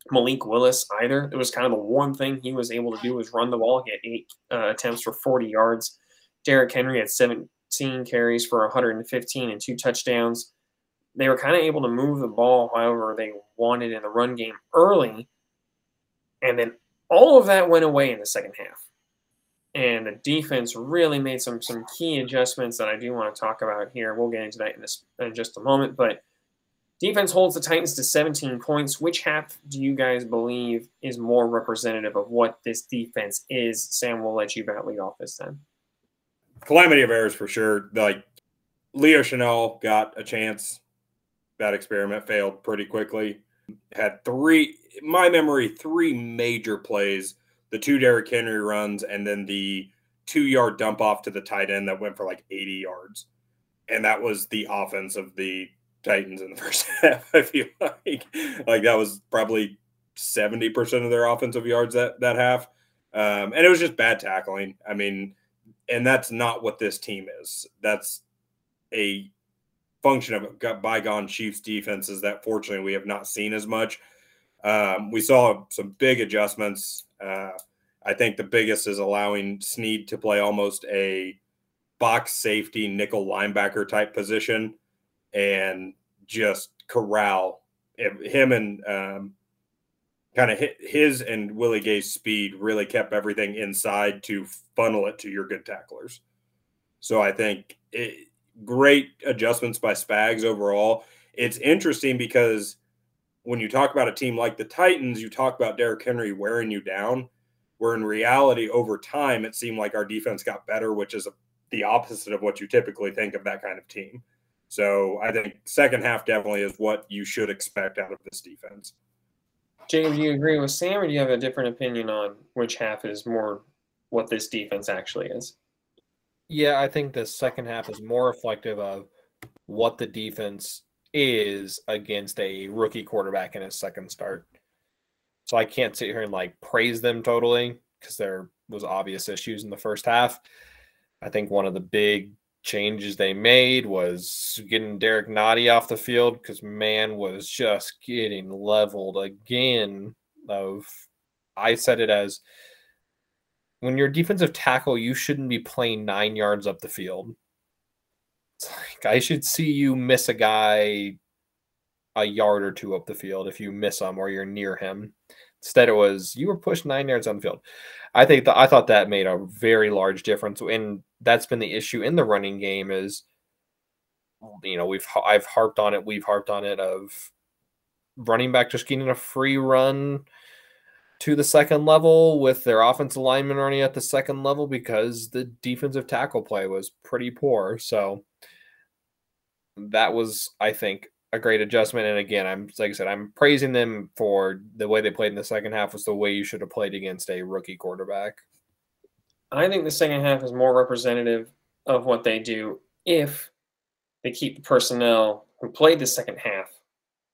Malik Willis either. It was kind of the one thing he was able to do was run the ball. He had eight uh, attempts for 40 yards. Derrick Henry had 17 carries for 115 and two touchdowns. They were kind of able to move the ball however they wanted in the run game early. And then all of that went away in the second half. And the defense really made some some key adjustments that I do want to talk about here. We'll get into that in, this, in just a moment. But Defense holds the Titans to 17 points. Which half do you guys believe is more representative of what this defense is? Sam, we'll let you bat lead off this time. Calamity of errors for sure. Like Leo Chenal got a chance. That experiment failed pretty quickly. Had three, my memory, three major plays the two Derrick Henry runs, and then the two yard dump off to the tight end that went for like 80 yards. And that was the offense of the Titans in the first half. I feel like like that was probably 70% of their offensive yards that that half. Um, and it was just bad tackling. I mean, and that's not what this team is. That's a function of bygone Chiefs defenses that fortunately we have not seen as much. Um, we saw some big adjustments. Uh, I think the biggest is allowing Sneed to play almost a box safety nickel linebacker type position and just corral him and um, kind of his and Willie Gay's speed really kept everything inside to funnel it to your good tacklers. So I think it, great adjustments by Spags overall. It's interesting because when you talk about a team like the Titans, you talk about Derrick Henry wearing you down, where in reality, over time, it seemed like our defense got better, which is a, the opposite of what you typically think of that kind of team. So I think second half definitely is what you should expect out of this defense. Jacob, do you agree with Sam, or do you have a different opinion on which half is more what this defense actually is? Yeah, I think the second half is more reflective of what the defense is against a rookie quarterback in his second start. So I can't sit here and like praise them totally because there was obvious issues in the first half. I think one of the big changes they made was getting Derrick Nnadi off the field because man was just getting leveled again. Of I said it as when you're defensive tackle, you shouldn't be playing nine yards up the field. Like, I should see you miss a guy a yard or two up the field if you miss him or you're near him. Instead, it was you were pushed nine yards on the field. I think that I thought that made a very large difference, and that's been the issue in the running game. Is you know we've I've harped on it, we've harped on it of running back just getting a free run to the second level with their offensive lineman running at the second level because the defensive tackle play was pretty poor. So that was, I think, a great adjustment. And again, I'm like I said, I'm praising them for the way they played in the second half was the way you should have played against a rookie quarterback. I think the second half is more representative of what they do if they keep the personnel who played the second half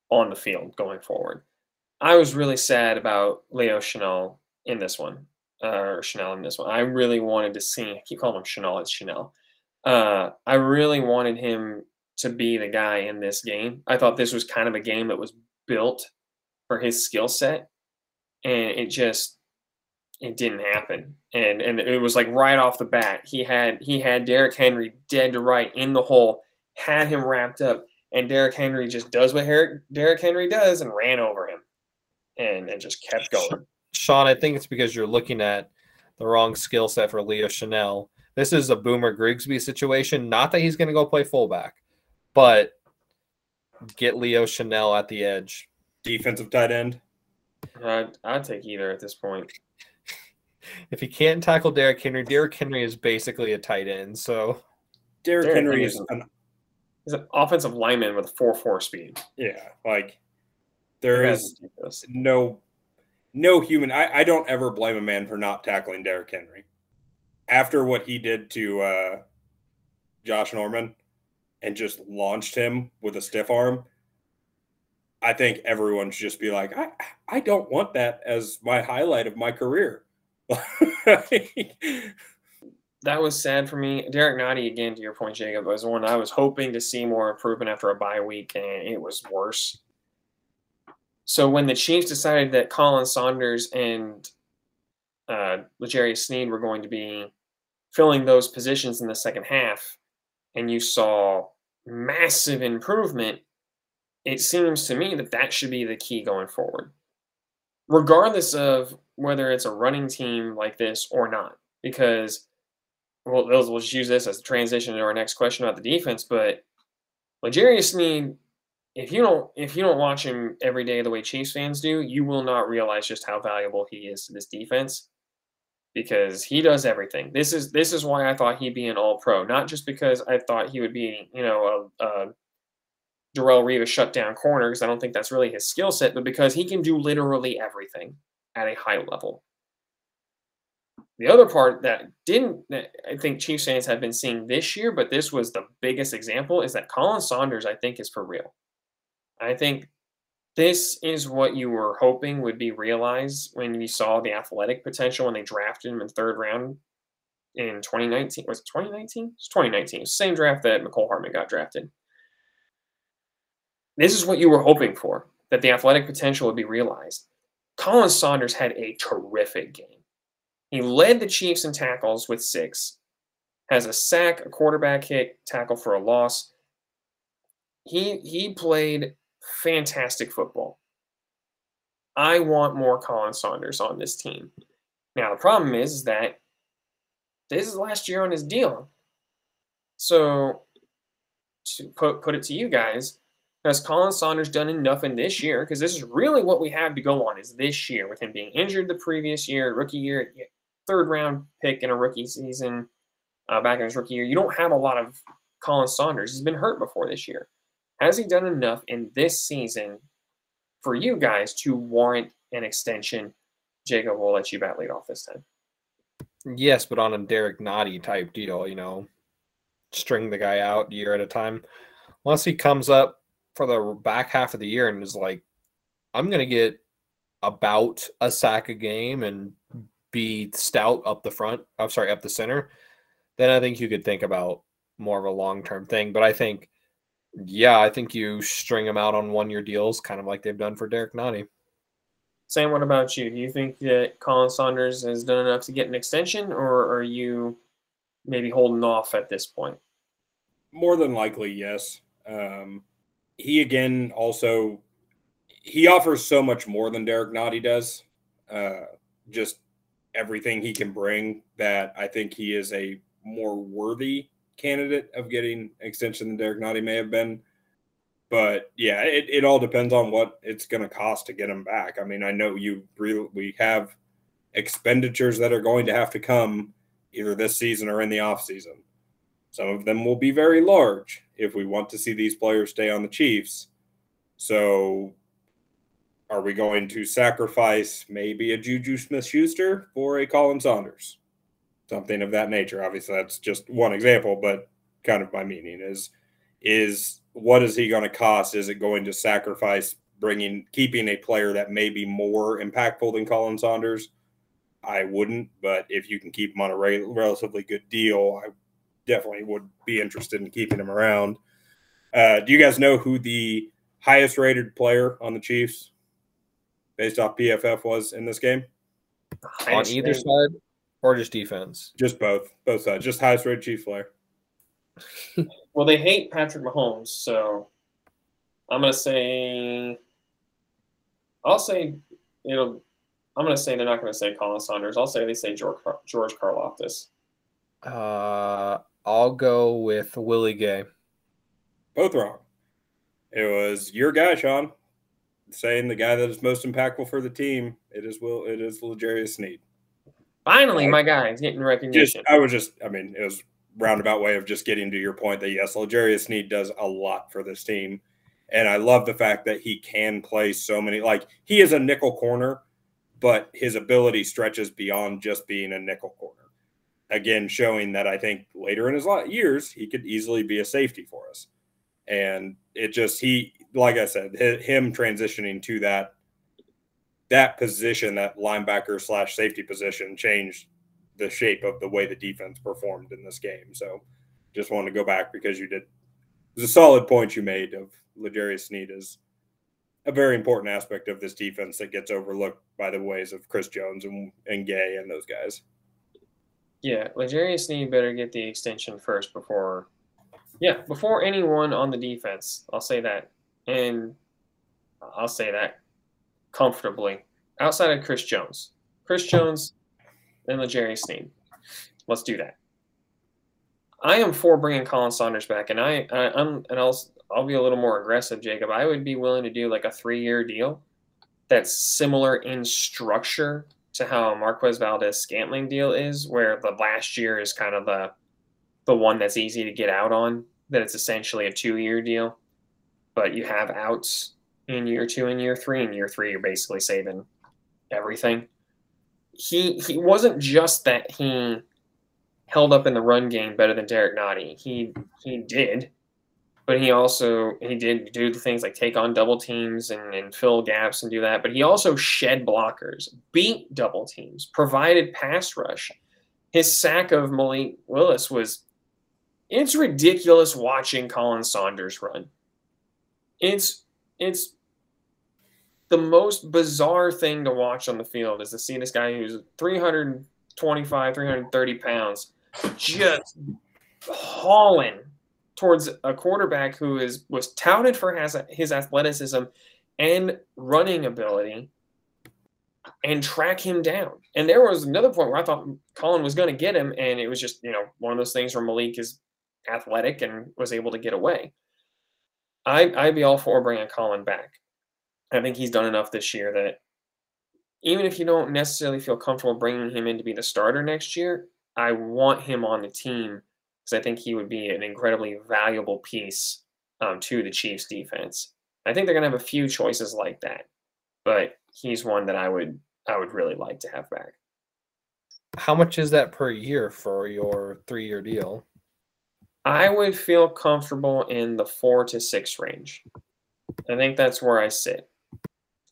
on the field going forward. I was really sad about Leo Chanel in this one, uh, or Chanel in this one. I really wanted to see. I keep calling him Chanel. It's Chenal. Uh, I really wanted him to be the guy in this game. I thought this was kind of a game that was built for his skill set, and it just it didn't happen. And and it was like right off the bat, he had he had Derrick Henry dead to right in the hole, had him wrapped up, and Derrick Henry just does what Derrick Henry does and ran over him and and just kept going. Sean, I think it's because you're looking at the wrong skill set for Leo Chenal. This is a Boomer Grigsby situation. Not that he's going to go play fullback, but get Leo Chenal at the edge. Defensive tight end. I'd, I'd take either at this point. if he can't tackle Derrick Henry, Derrick Henry is basically a tight end. So Derrick, Derrick Henry is an, he's an offensive lineman with four four speed. Yeah, like there is no no human. I, I don't ever blame a man for not tackling Derrick Henry. After what he did to uh, Josh Norman and just launched him with a stiff arm, I think everyone should just be like, I, I don't want that as my highlight of my career. that was sad for me. Derrick Nnadi, again, to your point, Jacob, was one I was hoping to see more improvement after a bye week, and it was worse. So when the Chiefs decided that Khalen Saunders and uh, L'Jarius Sneed were going to be filling those positions in the second half, and you saw massive improvement, it seems to me that that should be the key going forward, regardless of whether it's a running team like this or not. Because well, we'll just use this as a transition to our next question about the defense. But L'Jarius Sneed if you don't if you don't watch him every day the way Chiefs fans do, you will not realize just how valuable he is to this defense because he does everything. This is this is why I thought he'd be an All Pro, not just because I thought he would be you know a, a Darrelle Revis shutdown corner because I don't think that's really his skill set, but because he can do literally everything at a high level. The other part that didn't, I think Chiefs fans have been seeing this year, but this was the biggest example, is that Khalen Saunders, I think, is for real. I think this is what you were hoping would be realized when you saw the athletic potential when they drafted him in third round in 2019. Was it 2019? It's 2019. It's the same draft that Mecole Hardman got drafted. This is what you were hoping for, that the athletic potential would be realized. Khalen Saunders had a terrific game. He led the Chiefs in tackles with six, has a sack, a quarterback hit, tackle for a loss. He he played fantastic football. I want more Khalen Saunders on this team. Now the problem is, that this is last year on his deal. So to put put it to you guys, has Khalen Saunders done enough in this year? Because this is really what we have to go on is this year with him being injured the previous year, rookie year, third round pick in a rookie season uh, back in his rookie year. You don't have a lot of Khalen Saunders. He's been hurt before this year. Has he done enough in this season for you guys to warrant an extension? Jacob, we'll let you bat lead off this time. Yes, but on a Derrick Nnadi type deal, you know, string the guy out year at a time. Once he comes up for the back half of the year and is like, I'm going to get about a sack a game and be stout up the front. I'm sorry, up the center. Then I think you could think about more of a long term thing. But I think, yeah, I think you string them out on one year deals, kind of like they've done for Derrick Nnadi. Sam, what about you? Do you think that Khalen Saunders has done enough to get an extension, or are you maybe holding off at this point? More than likely, yes. Um, he again also he offers so much more than Derrick Nnadi does. Uh, just everything he can bring that I think he is a more worthy candidate of getting extension than Derrick Nnadi may have been. But yeah, it, it all depends on what it's going to cost to get him back. I mean, I know you really, we have expenditures that are going to have to come either this season or in the off season. Some of them will be very large if we want to see these players stay on the Chiefs. So are we going to sacrifice maybe a Juju Smith Schuster for a Khalen Saunders? Something of that nature. Obviously, that's just one example, but kind of my meaning is is what is he going to cost? Is it going to sacrifice bringing keeping a player that may be more impactful than Khalen Saunders? I wouldn't, but if you can keep him on a re- relatively good deal, I definitely would be interested in keeping him around. Uh, do you guys know who the highest rated player on the Chiefs based off PFF was in this game? On either side or just defense? Just both. Both sides. Just highest rated Chief player. well, they hate Patrick Mahomes, so I'm gonna say I'll say it'll I'm gonna say they're not gonna say Khalen Saunders. I'll say they say George George Karlaftis. Uh I'll go with Willie Gay. Both wrong. It was your guy, Sean saying the guy that is most impactful for the team, it is Will. It is L'Jarius Sneed. Finally, my guy is getting recognition. Just, I was just, I mean, it was roundabout way of just getting to your point that yes, L'Jarius Sneed does a lot for this team, and I love the fact that he can play so many. Like he is a nickel corner, but his ability stretches beyond just being a nickel corner. Again, showing that I think later in his years he could easily be a safety for us, and it just he like I said, him transitioning to that that position, that linebacker slash safety position, changed the shape of the way the defense performed in this game. So, just wanted to go back because you did. It was a solid point you made of L'Jarius Sneed is a very important aspect of this defense that gets overlooked by the ways of Chris Jones and, and Gay and those guys. Yeah, L'Jarius Sneed better get the extension first before, yeah, before anyone on the defense. I'll say that and I'll say that comfortably outside of Chris Jones. Chris Jones and Jerry Sneed. Let's do that. I am for bringing Khalen Saunders back, and I, I am and I'll I'll be a little more aggressive, Jacob. I would be willing to do like a three year deal that's similar in structure to how Marquez Valdes Scantling deal is, where the last year is kind of the the one that's easy to get out on. That it's essentially a two year deal, but you have outs in year two and year three. In year three, you're basically saving everything. He he wasn't just that he held up in the run game better than Derrick Nnadi. He he did, but he also he did do the things like take on double teams and, and fill gaps and do that. But he also shed blockers, beat double teams, provided pass rush. His sack of Malik Willis was it's ridiculous watching Khalen Saunders run. It's it's the most bizarre thing to watch on the field is to see this guy who's 325, 330 pounds just hauling towards a quarterback who is was touted for his, his athleticism and running ability and track him down. And there was another point where I thought Khalen was going to get him, and it was just, you know, one of those things where Malik is athletic and was able to get away. I, I'd be all for bringing Khalen back. I think he's done enough this year that even if you don't necessarily feel comfortable bringing him in to be the starter next year, I want him on the team because I think he would be an incredibly valuable piece um, to the Chiefs defense. I think they're going to have a few choices like that, but he's one that I would I would really like to have back. How much is that per year for your three year deal? I would feel comfortable in the four to six range. I think that's where I sit.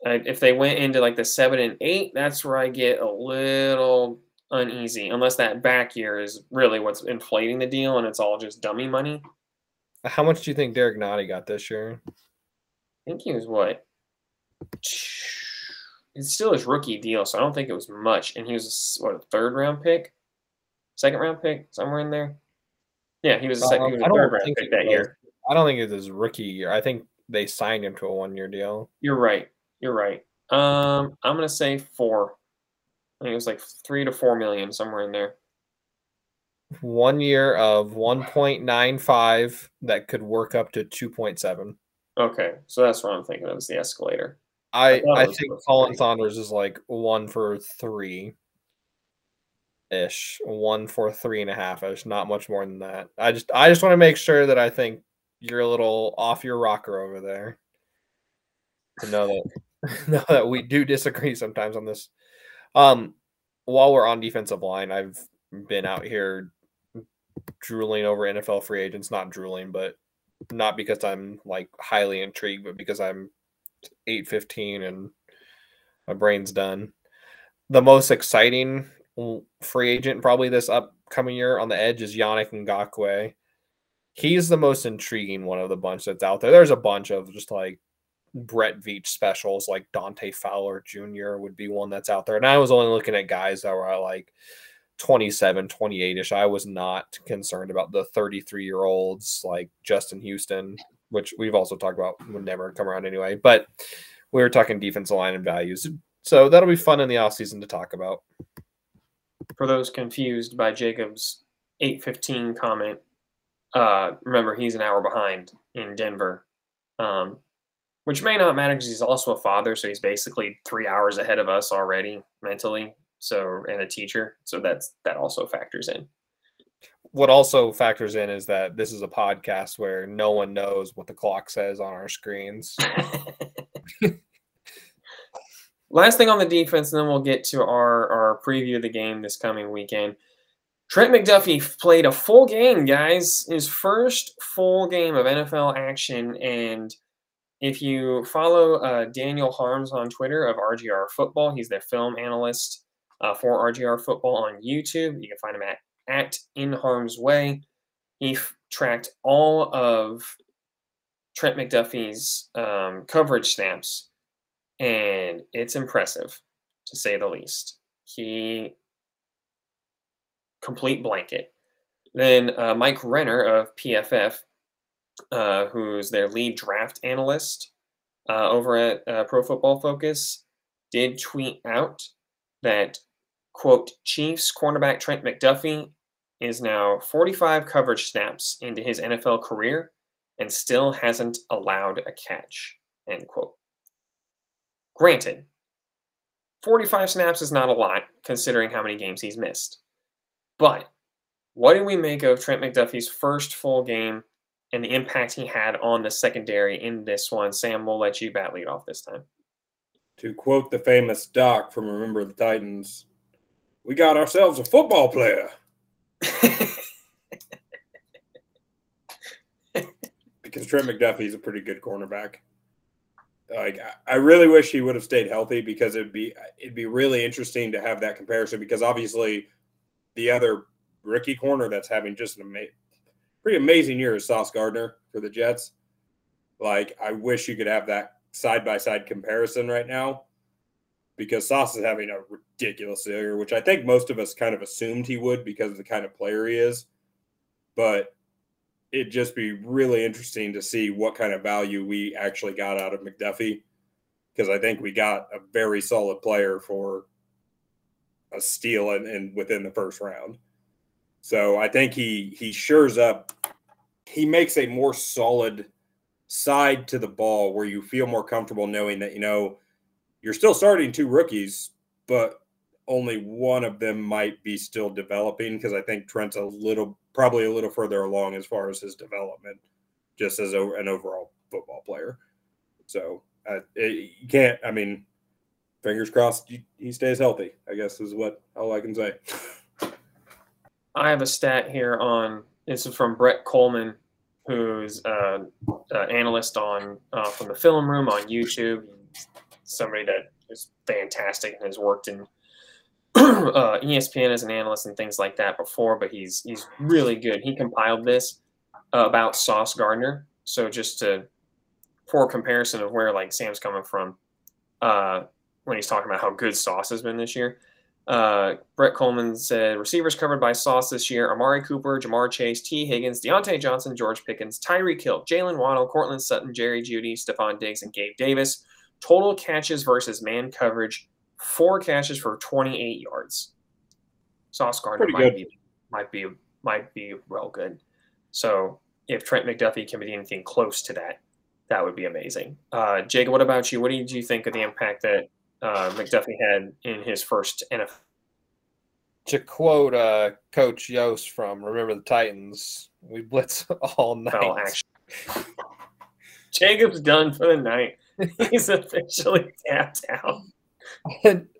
If they went into like the seven and eight, that's where I get a little uneasy, unless that back year is really what's inflating the deal and it's all just dummy money. How much do you think Derrick Nnadi got this year? I think he was what? It's still his rookie deal, so I don't think it was much. And he was what a third round pick, second round pick, somewhere in there. Yeah, he was a, second, um, was a third round pick that was, year. I don't think it was his rookie year. I think they signed him to a one year deal. You're right. You're right. Um, I'm gonna say four. I think it was like three to four million, somewhere in there. One year of 1.95 that could work up to 2.7. Okay, so that's what I'm thinking of is the escalator. I I, I think Colin Saunders is like one for three ish, one for three and a half ish, not much more than that. I just I just want to make sure that I think you're a little off your rocker over there. To know that know that we do disagree sometimes on this. Um, while we're on defensive line, I've been out here drooling over NFL free agents. Not drooling, but not because I'm like highly intrigued, but because I'm 815 and my brain's done. The most exciting free agent probably this upcoming year on the edge is Yannick Ngakoue. He's the most intriguing one of the bunch that's out there. There's a bunch of just like Brett Veach specials like Dante Fowler Jr. would be one that's out there. And I was only looking at guys that were like 27, 28 ish. I was not concerned about the 33 year olds like Justin Houston, which we've also talked about would never come around anyway. But we were talking defensive line and values. So that'll be fun in the offseason to talk about. For those confused by Jacob's 815 comment, uh, remember he's an hour behind in Denver. Um, which may not matter because he's also a father, so he's basically three hours ahead of us already mentally. So and a teacher, so that's that also factors in. What also factors in is that this is a podcast where no one knows what the clock says on our screens. Last thing on the defense, and then we'll get to our our preview of the game this coming weekend. Trent McDuffie played a full game, guys. His first full game of NFL action, and if you follow uh, Daniel Harms on Twitter of RGR Football, he's the film analyst uh, for RGR Football on YouTube. You can find him at, at In Harm's Way. He f- tracked all of Trent McDuffie's um, coverage snaps, and it's impressive to say the least. He complete blanket. Then uh, Mike Renner of PFF uh, who's their lead draft analyst uh, over at uh, Pro Football Focus, did tweet out that, quote, Chiefs cornerback Trent McDuffie is now 45 coverage snaps into his NFL career and still hasn't allowed a catch. End quote. Granted, 45 snaps is not a lot considering how many games he's missed. But what do we make of Trent McDuffie's first full game and the impact he had on the secondary in this one? Sam, we'll let you bat lead off this time. To quote the famous Doc from Remember the Titans, we got ourselves a football player. because Trent McDuffie is a pretty good cornerback. Like I really wish he would have stayed healthy because it'd be it'd be really interesting to have that comparison because obviously the other rookie corner that's having just an ama- pretty amazing year is Sauce Gardner for the Jets. Like I wish you could have that side by side comparison right now because Sauce is having a ridiculous year, which I think most of us kind of assumed he would because of the kind of player he is. But it'd just be really interesting to see what kind of value we actually got out of McDuffie because I think we got a very solid player for a steal and, and within the first round. So I think he he shores up. He makes a more solid side to the ball where you feel more comfortable knowing that you know you're still starting two rookies, but only one of them might be still developing because I think Trent's a little probably a little further along as far as his development, just as a, an overall football player. So uh, it, you can't. I mean, fingers crossed he, he stays healthy. I guess is what all I can say. I have a stat here on this is from Brett Kollmann, who's an uh, analyst on uh, from the Film Room on YouTube. Somebody that is fantastic and has worked in uh, ESPN as an analyst and things like that before, but he's he's really good. He compiled this uh, about Sauce Gardner. So just to for comparison of where like Sam's coming from uh, when he's talking about how good Sauce has been this year. Uh, Brett Kollmann said receivers covered by Sauce this year: Amari Cooper, Ja'Marr Chase, Tee Higgins, Diontae Johnson, George Pickens, Tyreek Hill, Jaylen Waddle, Courtland Sutton, Jerry Jeudy, Stefon Diggs, and Gabe Davis. Total catches versus man coverage four catches for 28 yards. Sauce Gardner might be might be might be real good. So if Trent McDuffie can be anything close to that, that would be amazing. Uh, Jacob, what about you? What did you think of the impact that uh, McDuffie had in his first NFL? To quote uh, Coach Yost from Remember the Titans, we blitz all night. Well, actually, Jacob's done for the night. He's officially tapped out.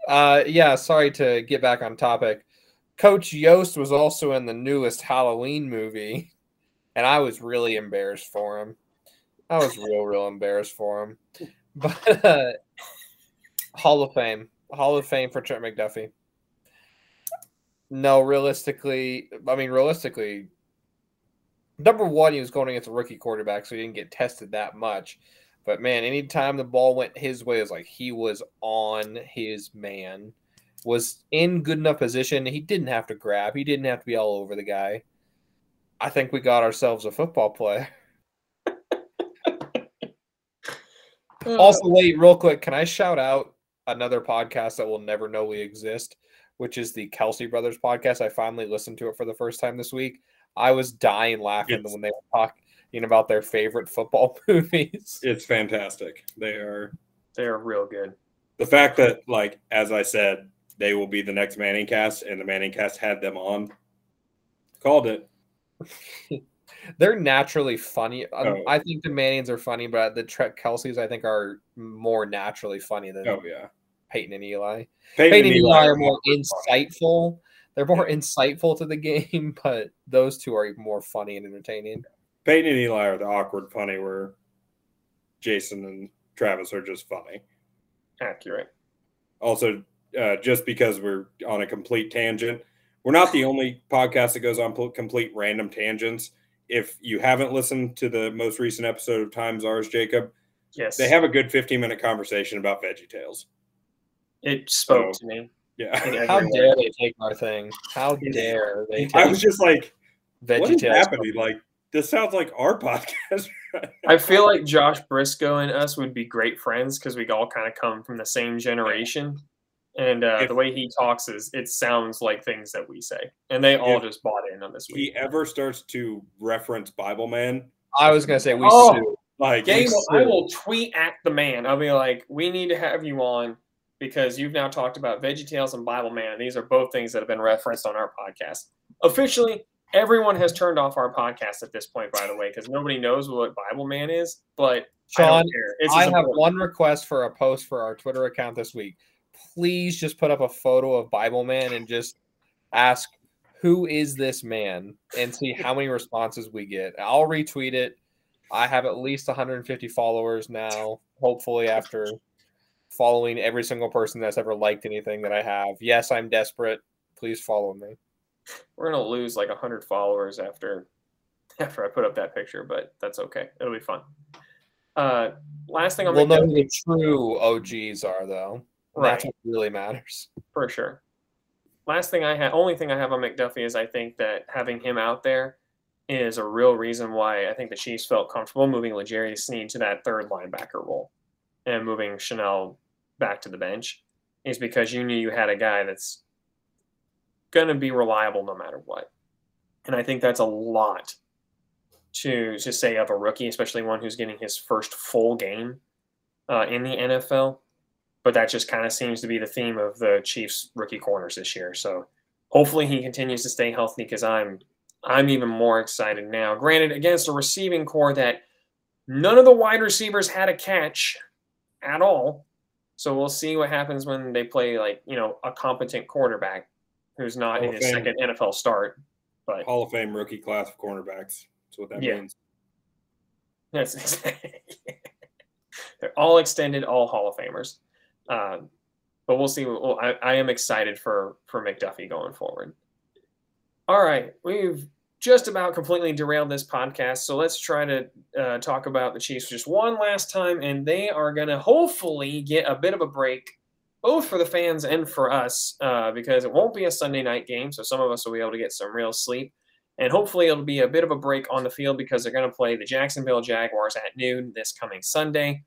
uh, yeah, sorry to get back on topic. Coach Yost was also in the newest Halloween movie, and I was really embarrassed for him. I was real, real embarrassed for him. But uh, Hall of Fame, Hall of Fame for Trent McDuffie. No, realistically, I mean, realistically, number one, he was going against a rookie quarterback, so he didn't get tested that much. But man, anytime the ball went his way, it was like he was on his man, was in good enough position. He didn't have to grab, he didn't have to be all over the guy. I think we got ourselves a football player. also, wait, real quick, can I shout out another podcast that will never know we exist, which is the Kelce Brothers podcast? I finally listened to it for the first time this week. I was dying laughing when they were talking about their favorite football movies. It's fantastic. They are they are real good. The fact that, like, as I said, they will be the next Manning cast, and the Manning cast had them on. Called it. They're naturally funny. Um, oh. I think the Mannings are funny, but the Trek Kelces I think are more naturally funny than oh yeah Peyton and Eli. Peyton, Peyton and Eli are more insightful. They're more insightful to the game, but those two are even more funny and entertaining. Peyton and Eli are the awkward funny where Jason and Travis are just funny. Accurate. Also, uh, just because we're on a complete tangent, we're not the only podcast that goes on complete random tangents. If you haven't listened to the most recent episode of Times Czars, Jacob, yes, they have a good 15 minute conversation about Veggie Tales. It spoke so, to me. Yeah. How dare they take our thing? How dare they? I was just like, Veggie what is happening? Like, this sounds like our podcast. I feel like Josh Briscoe and us would be great friends because we all kind of come from the same generation. And uh, the way he talks is it sounds like things that we say, and they all just bought in on this. Week. He ever starts to reference Bible Man, I was gonna say we Oh. sue. Like Game, Please I will tweet at the man. I'll be like, "We need to have you on because you've now talked about Veggie VeggieTales and Bible Man. And these are both things that have been referenced on our podcast. Officially, everyone has turned off our podcast at this point, by the way, because nobody knows what Bible Man is. But I Sean. It's I have important. one request for a post for our Twitter account this week. Please just put up a photo of Bible Man and just ask who is this man and see how many responses we get. I'll retweet it. I have at least 150 followers now. Hopefully, after following every single person that's ever liked anything that I have. Yes, I'm desperate. Please follow me. We're gonna lose like hundred followers after after I put up that picture, but that's okay. It'll be fun. Uh, last thing I'll We'll know who the true OGs are, though. Right. That's what really matters. for sure. Last thing I have, only thing I have on McDuffie is I think that having him out there is a real reason why I think the Chiefs felt comfortable moving L'Jarius Sneed to that third linebacker role and moving Chenal back to the bench is because you knew you had a guy that's going to be reliable no matter what. And I think that's a lot to to say of a rookie, especially one who's getting his first full game uh, in the NFL but that just kind of seems to be the theme of the Chiefs rookie corners this year. So hopefully he continues to stay healthy because I'm I'm even more excited now. Granted, against a receiving corps that none of the wide receivers had a catch at all. So we'll see what happens when they play like, you know, a competent quarterback who's not in Hall of his second NFL start. But Hall of Fame rookie class of cornerbacks. That's what that Yeah. means. That's exactly. they're all extended, all Hall of Famers. Um, but we'll see. Well, I, I am excited for for McDuffie going forward. All right, we've just about completely derailed this podcast, so let's try to uh, talk about the Chiefs just one last time, and they are going to hopefully get a bit of a break, both for the fans and for us, uh, because it won't be a Sunday night game, so some of us will be able to get some real sleep. And hopefully, it'll be a bit of a break on the field because they're going to play the Jacksonville Jaguars at noon this coming Sunday.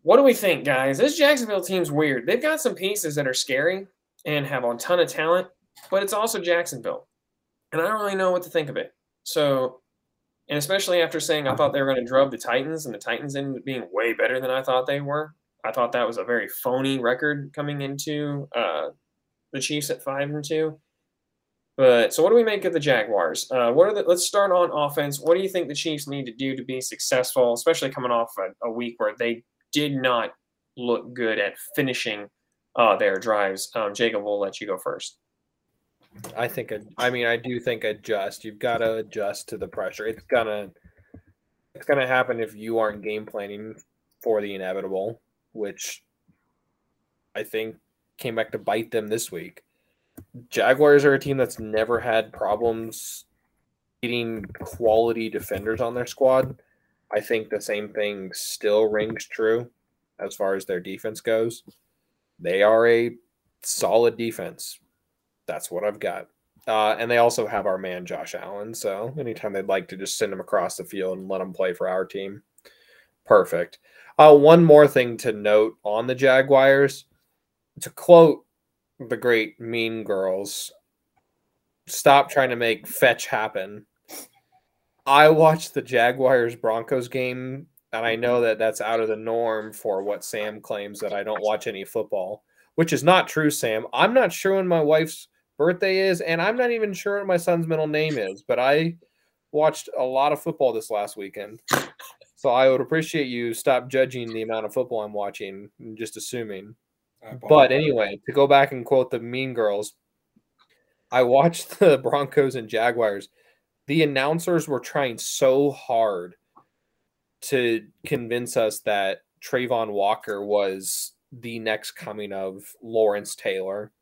What do we think, guys? This Jacksonville team's weird. They've got some pieces that are scary and have a ton of talent, but it's also Jacksonville. And I don't really know what to think of it. So, and especially after saying I thought they were going to drub the Titans, and the Titans ended up being way better than I thought they were. I thought that was a very phony record coming into uh, the Chiefs at five and two. But so, what do we make of the Jaguars? Uh, what are the? Let's start on offense. What do you think the Chiefs need to do to be successful, especially coming off a, a week where they did not look good at finishing uh, their drives? Um, Jacob, we'll let you go first. I think. I mean, I do think adjust. You've got to adjust to the pressure. It's gonna. It's gonna happen if you aren't game planning for the inevitable, which I think came back to bite them this week. Jaguars are a team that's never had problems getting quality defenders on their squad. I think the same thing still rings true as far as their defense goes. They are a solid defense. That's what I've got. Uh, and they also have our man Josh Allen. So anytime they'd like to just send him across the field and let him play for our team, perfect. Uh, one more thing to note on the Jaguars, to quote the great Mean Girls, stop trying to make fetch happen. I watched the Jaguars Broncos game, and I know that that's out of the norm for what Sam claims that I don't watch any football, which is not true, Sam. I'm not sure when my wife's birthday is, and I'm not even sure what my son's middle name is, but I watched a lot of football this last weekend. So I would appreciate you stop judging the amount of football I'm watching and just assuming. But anyway, to go back and quote the Mean Girls, I watched the Broncos and Jaguars. The announcers were trying so hard to convince us that Travon Walker was the next coming of Lawrence Taylor.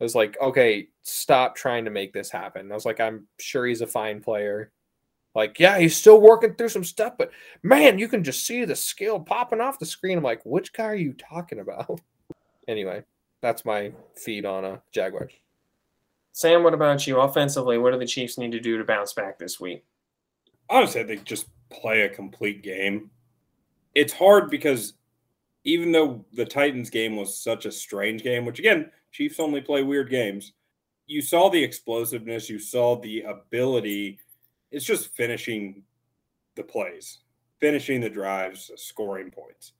I was like, okay, stop trying to make this happen. I was like, I'm sure he's a fine player. Like, yeah, he's still working through some stuff, but man, you can just see the skill popping off the screen. I'm like, which guy are you talking about? anyway, that's my feed on uh, a Jaguar. Sam, what about you? Offensively, what do the Chiefs need to do to bounce back this week? honestly, I think just play a complete game. It's hard because even though the Titans game was such a strange game, which again, Chiefs only play weird games, you saw the explosiveness, you saw the ability. It's just finishing the plays, finishing the drives, scoring points.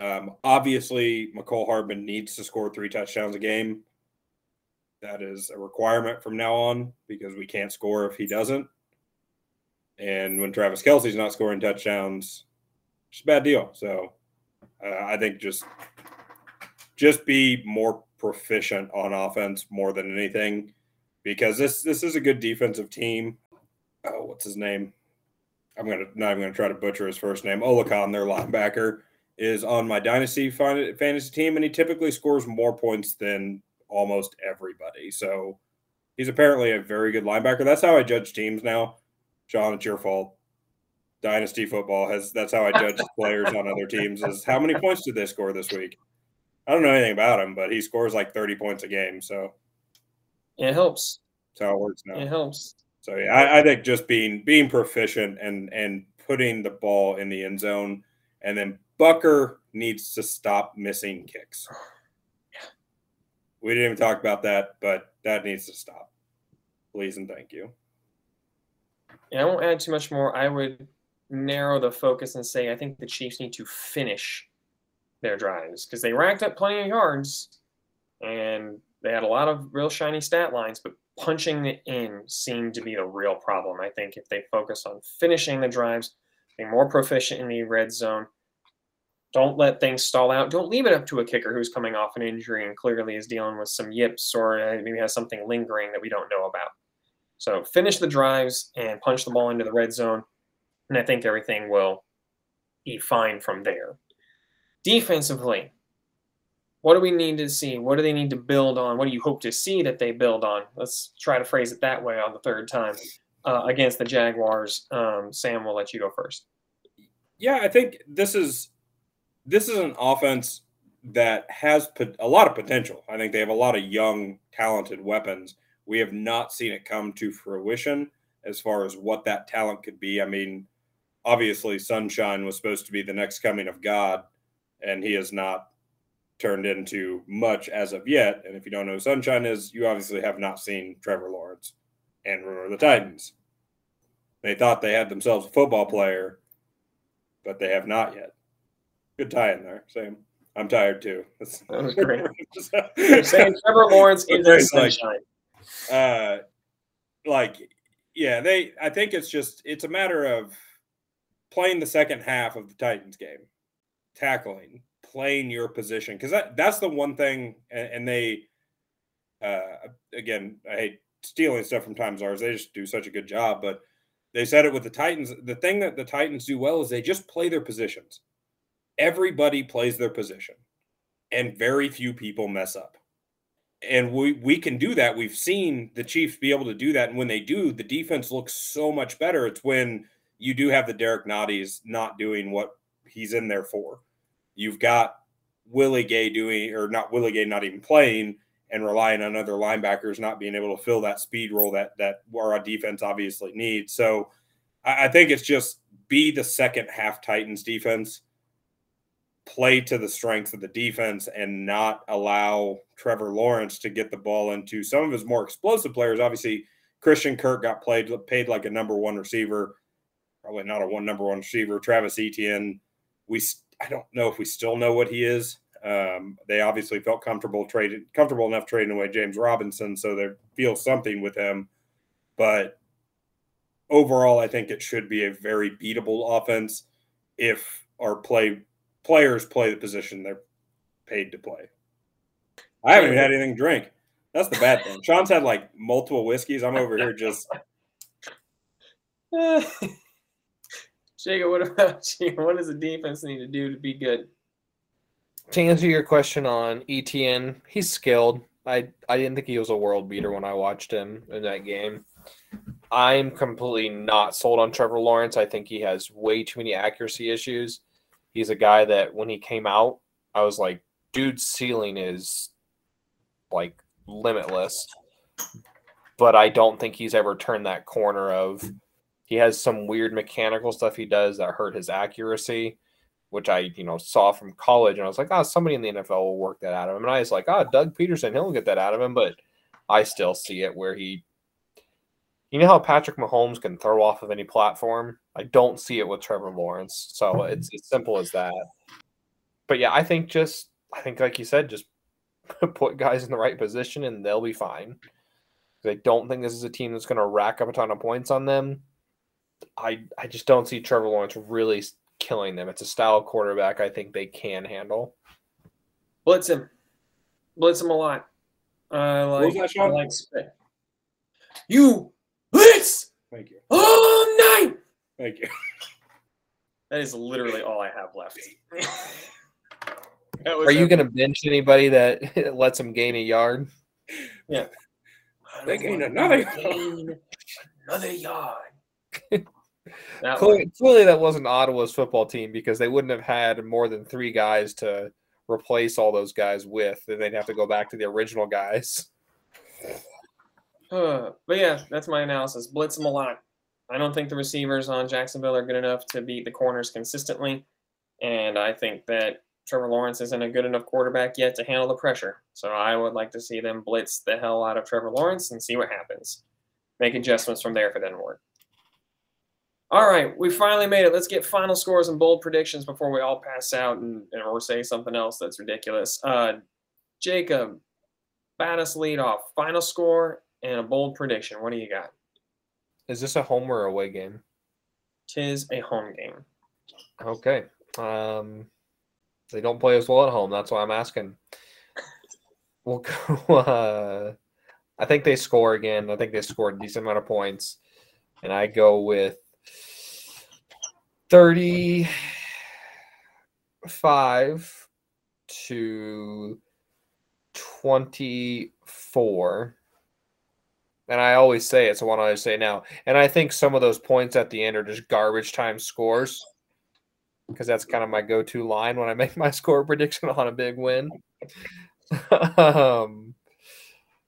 Um, obviously, Mecole Hardman needs to score three touchdowns a game. That is a requirement from now on because we can't score if he doesn't. And when Travis Kelce's not scoring touchdowns, it's a bad deal. So uh, I think just just be more proficient on offense more than anything because this this is a good defensive team. Oh, what's his name? I'm gonna not even gonna try to butcher his first name. Oluokun, their linebacker, is on my dynasty fantasy team, and he typically scores more points than almost everybody. So he's apparently a very good linebacker. That's how I judge teams now. Sean, it's your fault. Dynasty football has that's how I judge players on other teams is how many points did they score this week? I don't know anything about him, but he scores like 30 points a game. So it helps. That's how it works now. It helps. So yeah, I, I think just being being proficient and and putting the ball in the end zone, and then Butker needs to stop missing kicks. We didn't even talk about that, but that needs to stop. Please and thank you. Yeah, I won't add too much more. I would narrow the focus and say I think the Chiefs need to finish their drives because they racked up plenty of yards and they had a lot of real shiny stat lines, but punching it in seemed to be the real problem. I think if they focus on finishing the drives, being more proficient in the red zone, don't let things stall out. Don't leave it up to a kicker who's coming off an injury and clearly is dealing with some yips or uh, maybe has something lingering that we don't know about. So finish the drives and punch the ball into the red zone, and I think everything will be fine from there. Defensively, what do we need to see? What do they need to build on? What do you hope to see that they build on? Let's try to phrase it that way on the third time uh, against the Jaguars. Um, Sam, we'll let you go first. Yeah, I think this is this is an offense that has a lot of potential. I think they have a lot of young, talented weapons. We have not seen it come to fruition as far as what that talent could be. I mean, obviously, Sunshine was supposed to be the next coming of God, and he has not turned into much as of yet. And if you don't know who Sunshine is, you obviously have not seen Trevor Lawrence and remember the Titans. They thought they had themselves a football player, but they have not yet. Good tie in there, Sam. I'm tired too. That was great. Saying Trevor Lawrence is sunshine. Like, uh, like, yeah, they. I think it's just it's a matter of playing the second half of the Titans game, tackling, playing your position because that that's the one thing, and, and they, uh, again, I hate stealing stuff from Times Ours. They just do such a good job, but they said it with the Titans. The thing that the Titans do well is they just play their positions. Everybody plays their position, and very few people mess up. And we we can do that. We've seen the Chiefs be able to do that, and when they do, the defense looks so much better. It's when you do have the Derrick Nnadis not doing what he's in there for. You've got Willie Gay doing, or not Willie Gay not even playing, and relying on other linebackers not being able to fill that speed role that that our defense obviously needs. So I, I think it's just be the second half Titans defense, play to the strengths of the defense, and not allow Trevor Lawrence to get the ball into some of his more explosive players. Obviously, Christian Kirk got played paid like a number one receiver, probably not a one number one receiver. Travis Etienne, we I don't know if we still know what he is. Um, they obviously felt comfortable traded comfortable enough trading away James Robinson, so they feel something with him. But overall, I think it should be a very beatable offense if our play players play the position they're paid to play. I haven't even had anything to drink. That's the bad thing. Sean's had like multiple whiskeys. I'm over here just. Jacob, what about you? What does the defense need to do to be good? To answer your question on Etienne, he's skilled. I I didn't think he was a world beater when I watched him in that game. I'm completely not sold on Trevor Lawrence. I think he has way too many accuracy issues. He's a guy that when he came out, I was like, dude's ceiling is like limitless. But I don't think he's ever turned that corner of he has some weird mechanical stuff he does that hurt his accuracy, which I, you know, saw from college. And I was like, oh, somebody in the NFL will work that out of him. And I was like, oh, Doug Pederson, he'll get that out of him. But I still see it where he You know how Patrick Mahomes can throw off of any platform? I don't see it with Trevor Lawrence. So mm-hmm. it's as simple as that. But yeah, I think just I think like you said, just put guys in the right position and they'll be fine. I don't think this is a team that's going to rack up a ton of points on them. I I just don't see Trevor Lawrence really killing them. It's a style quarterback I think they can handle. Blitz him. Blitz him a lot. I like, that, I like spit. You blitz Thank you. all night. Thank you. That is literally all I have left. That was Are you going to bench anybody that lets them gain a yard? Yeah. They gain wanna another- gain another yard. That Clearly, clearly, that wasn't Ottawa's football team because they wouldn't have had more than three guys to replace all those guys with. Then they'd have to go back to the original guys. Uh, but yeah, that's my analysis. Blitz them a lot. I don't think the receivers on Jacksonville are good enough to beat the corners consistently. And I think that Trevor Lawrence isn't a good enough quarterback yet to handle the pressure. So I would like to see them blitz the hell out of Trevor Lawrence and see what happens. Make adjustments from there if it doesn't work. All right, we finally made it. Let's get final scores and bold predictions before we all pass out and, and or say something else that's ridiculous. Uh, Jacob, bat us lead off. Final score and a bold prediction. What do you got? Is this a home or away game? Tis a home game. Okay. Um, they don't play as well at home. That's why I'm asking. We'll go. Uh, I think they score again. I think they scored a decent amount of points, and I go with thirty-five to twenty-four. And I always say it, so don't I say now? And I think some of those points at the end are just garbage time scores because that's kind of my go-to line when I make my score prediction on a big win. um,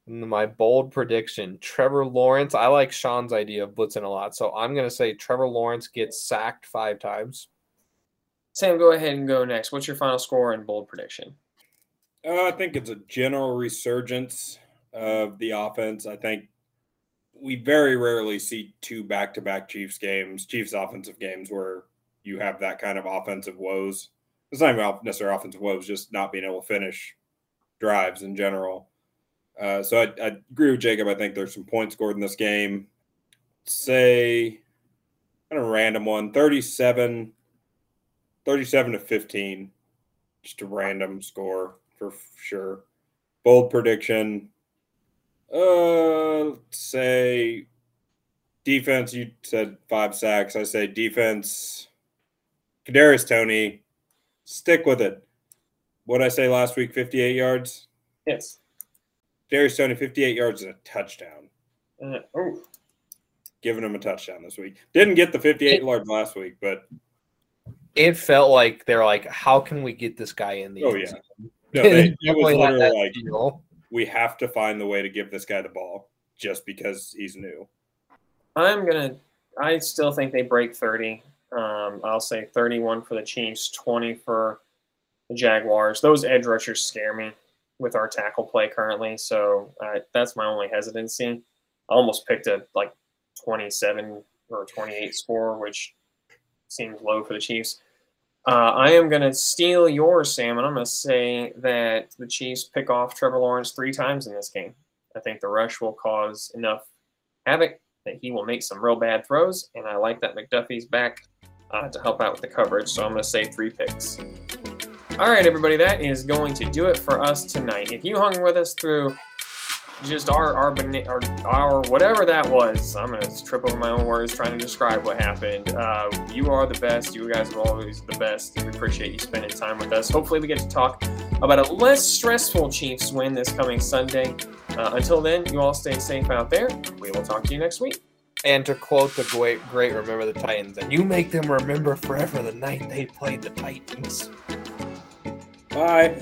my bold prediction: Trevor Lawrence. I like Sean's idea of blitzing a lot, so I'm going to say Trevor Lawrence gets sacked five times. Sam, go ahead and go next. What's your final score and bold prediction? Uh, I think it's a general resurgence of the offense. I think we very rarely see two back-to-back Chiefs games, Chiefs offensive games, where you have that kind of offensive woes. It's not even necessarily offensive woes, just not being able to finish drives in general. Uh, so I, I agree with Jacob. I think there's some points scored in this game. Say, kind of random one, 37, 37 to 15. Just a random score for sure. Bold prediction. Uh, say defense. You said five sacks. I say defense. Kadarius Toney, stick with it. What I say last week? Fifty-eight yards. Yes. Darius Toney, fifty-eight yards and a touchdown. Uh, oh, Giving him a touchdown this week. Didn't get the fifty-eight yards last week, but It felt like they're like, "How can we get this guy in the?" Oh, yeah. no, they, it was literally like feel. we have to find the way to give this guy the ball just because he's new. I'm gonna. I still think they break 30. Um, I'll say 31 for the Chiefs, 20 for the Jaguars. Those edge rushers scare me with our tackle play currently, so uh, that's my only hesitancy. I almost picked a like 27 or 28 score, which seems low for the Chiefs. Uh, I am going to steal yours, Sam, and I'm going to say that the Chiefs pick off Trevor Lawrence three times in this game. I think the rush will cause enough havoc that he will make some real bad throws, and I like that McDuffie's back uh, to help out with the coverage, so I'm going to say three picks. All right, everybody, that is going to do it for us tonight. If you hung with us through just our our, our, our whatever that was, I'm to trip over my own words trying to describe what happened. Uh, you are the best. You guys are always the best. We appreciate you spending time with us. Hopefully, we get to talk about a less stressful Chiefs win this coming Sunday. Uh, until then, you all stay safe out there. We will talk to you next week. And to quote the great, great "Remember the Titans," and you make them remember forever the night they played the Titans. Bye.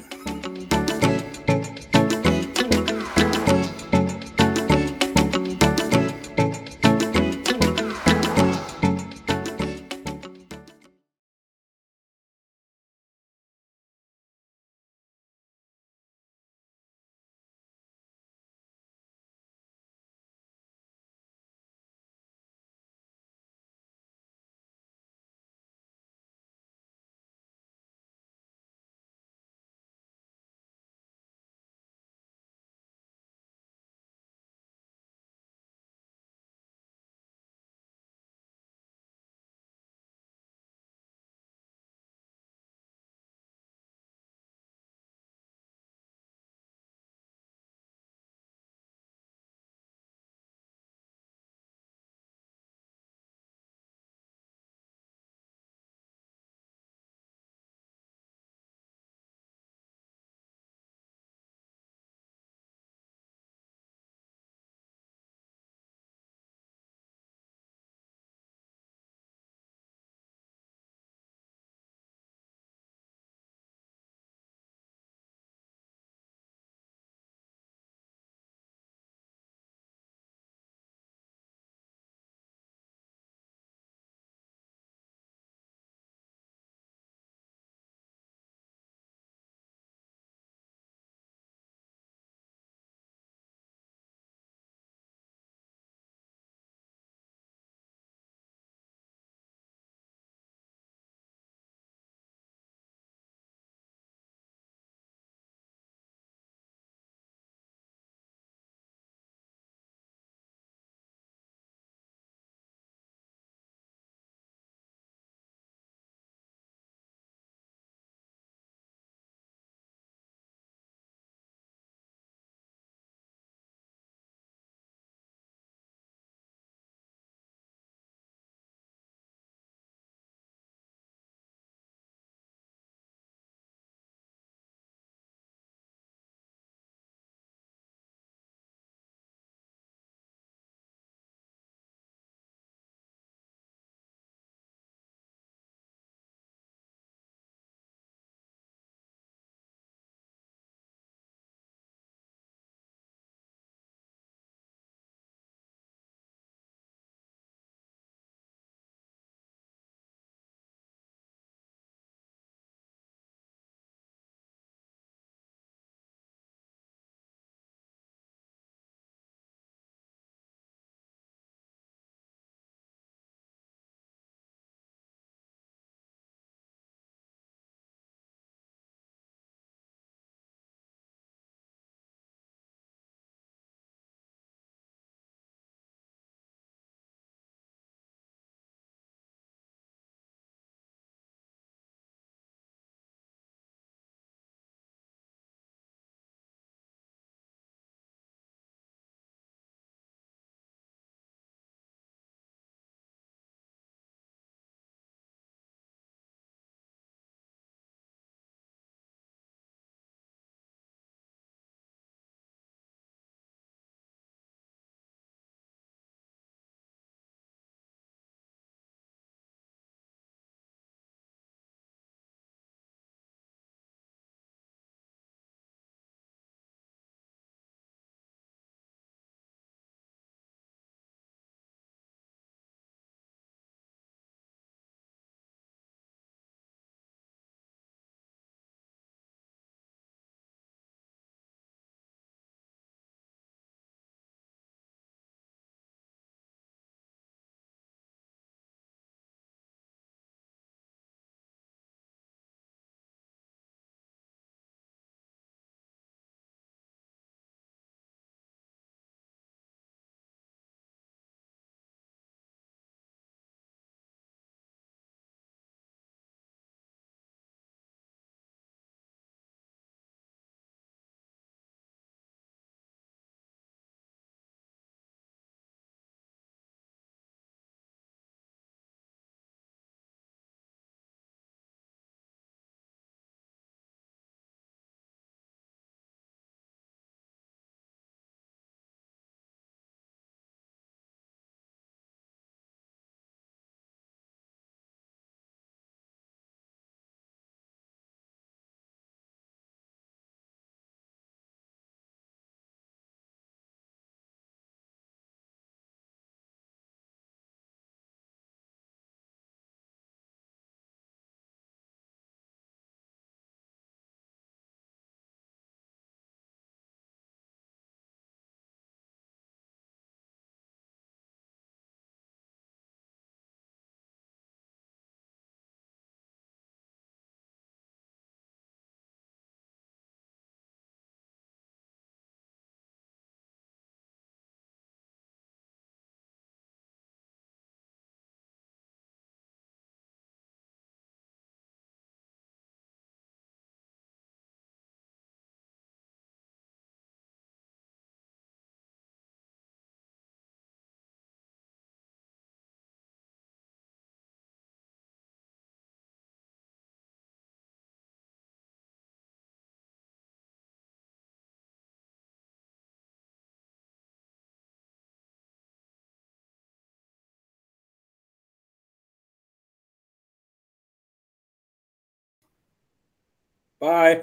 Bye.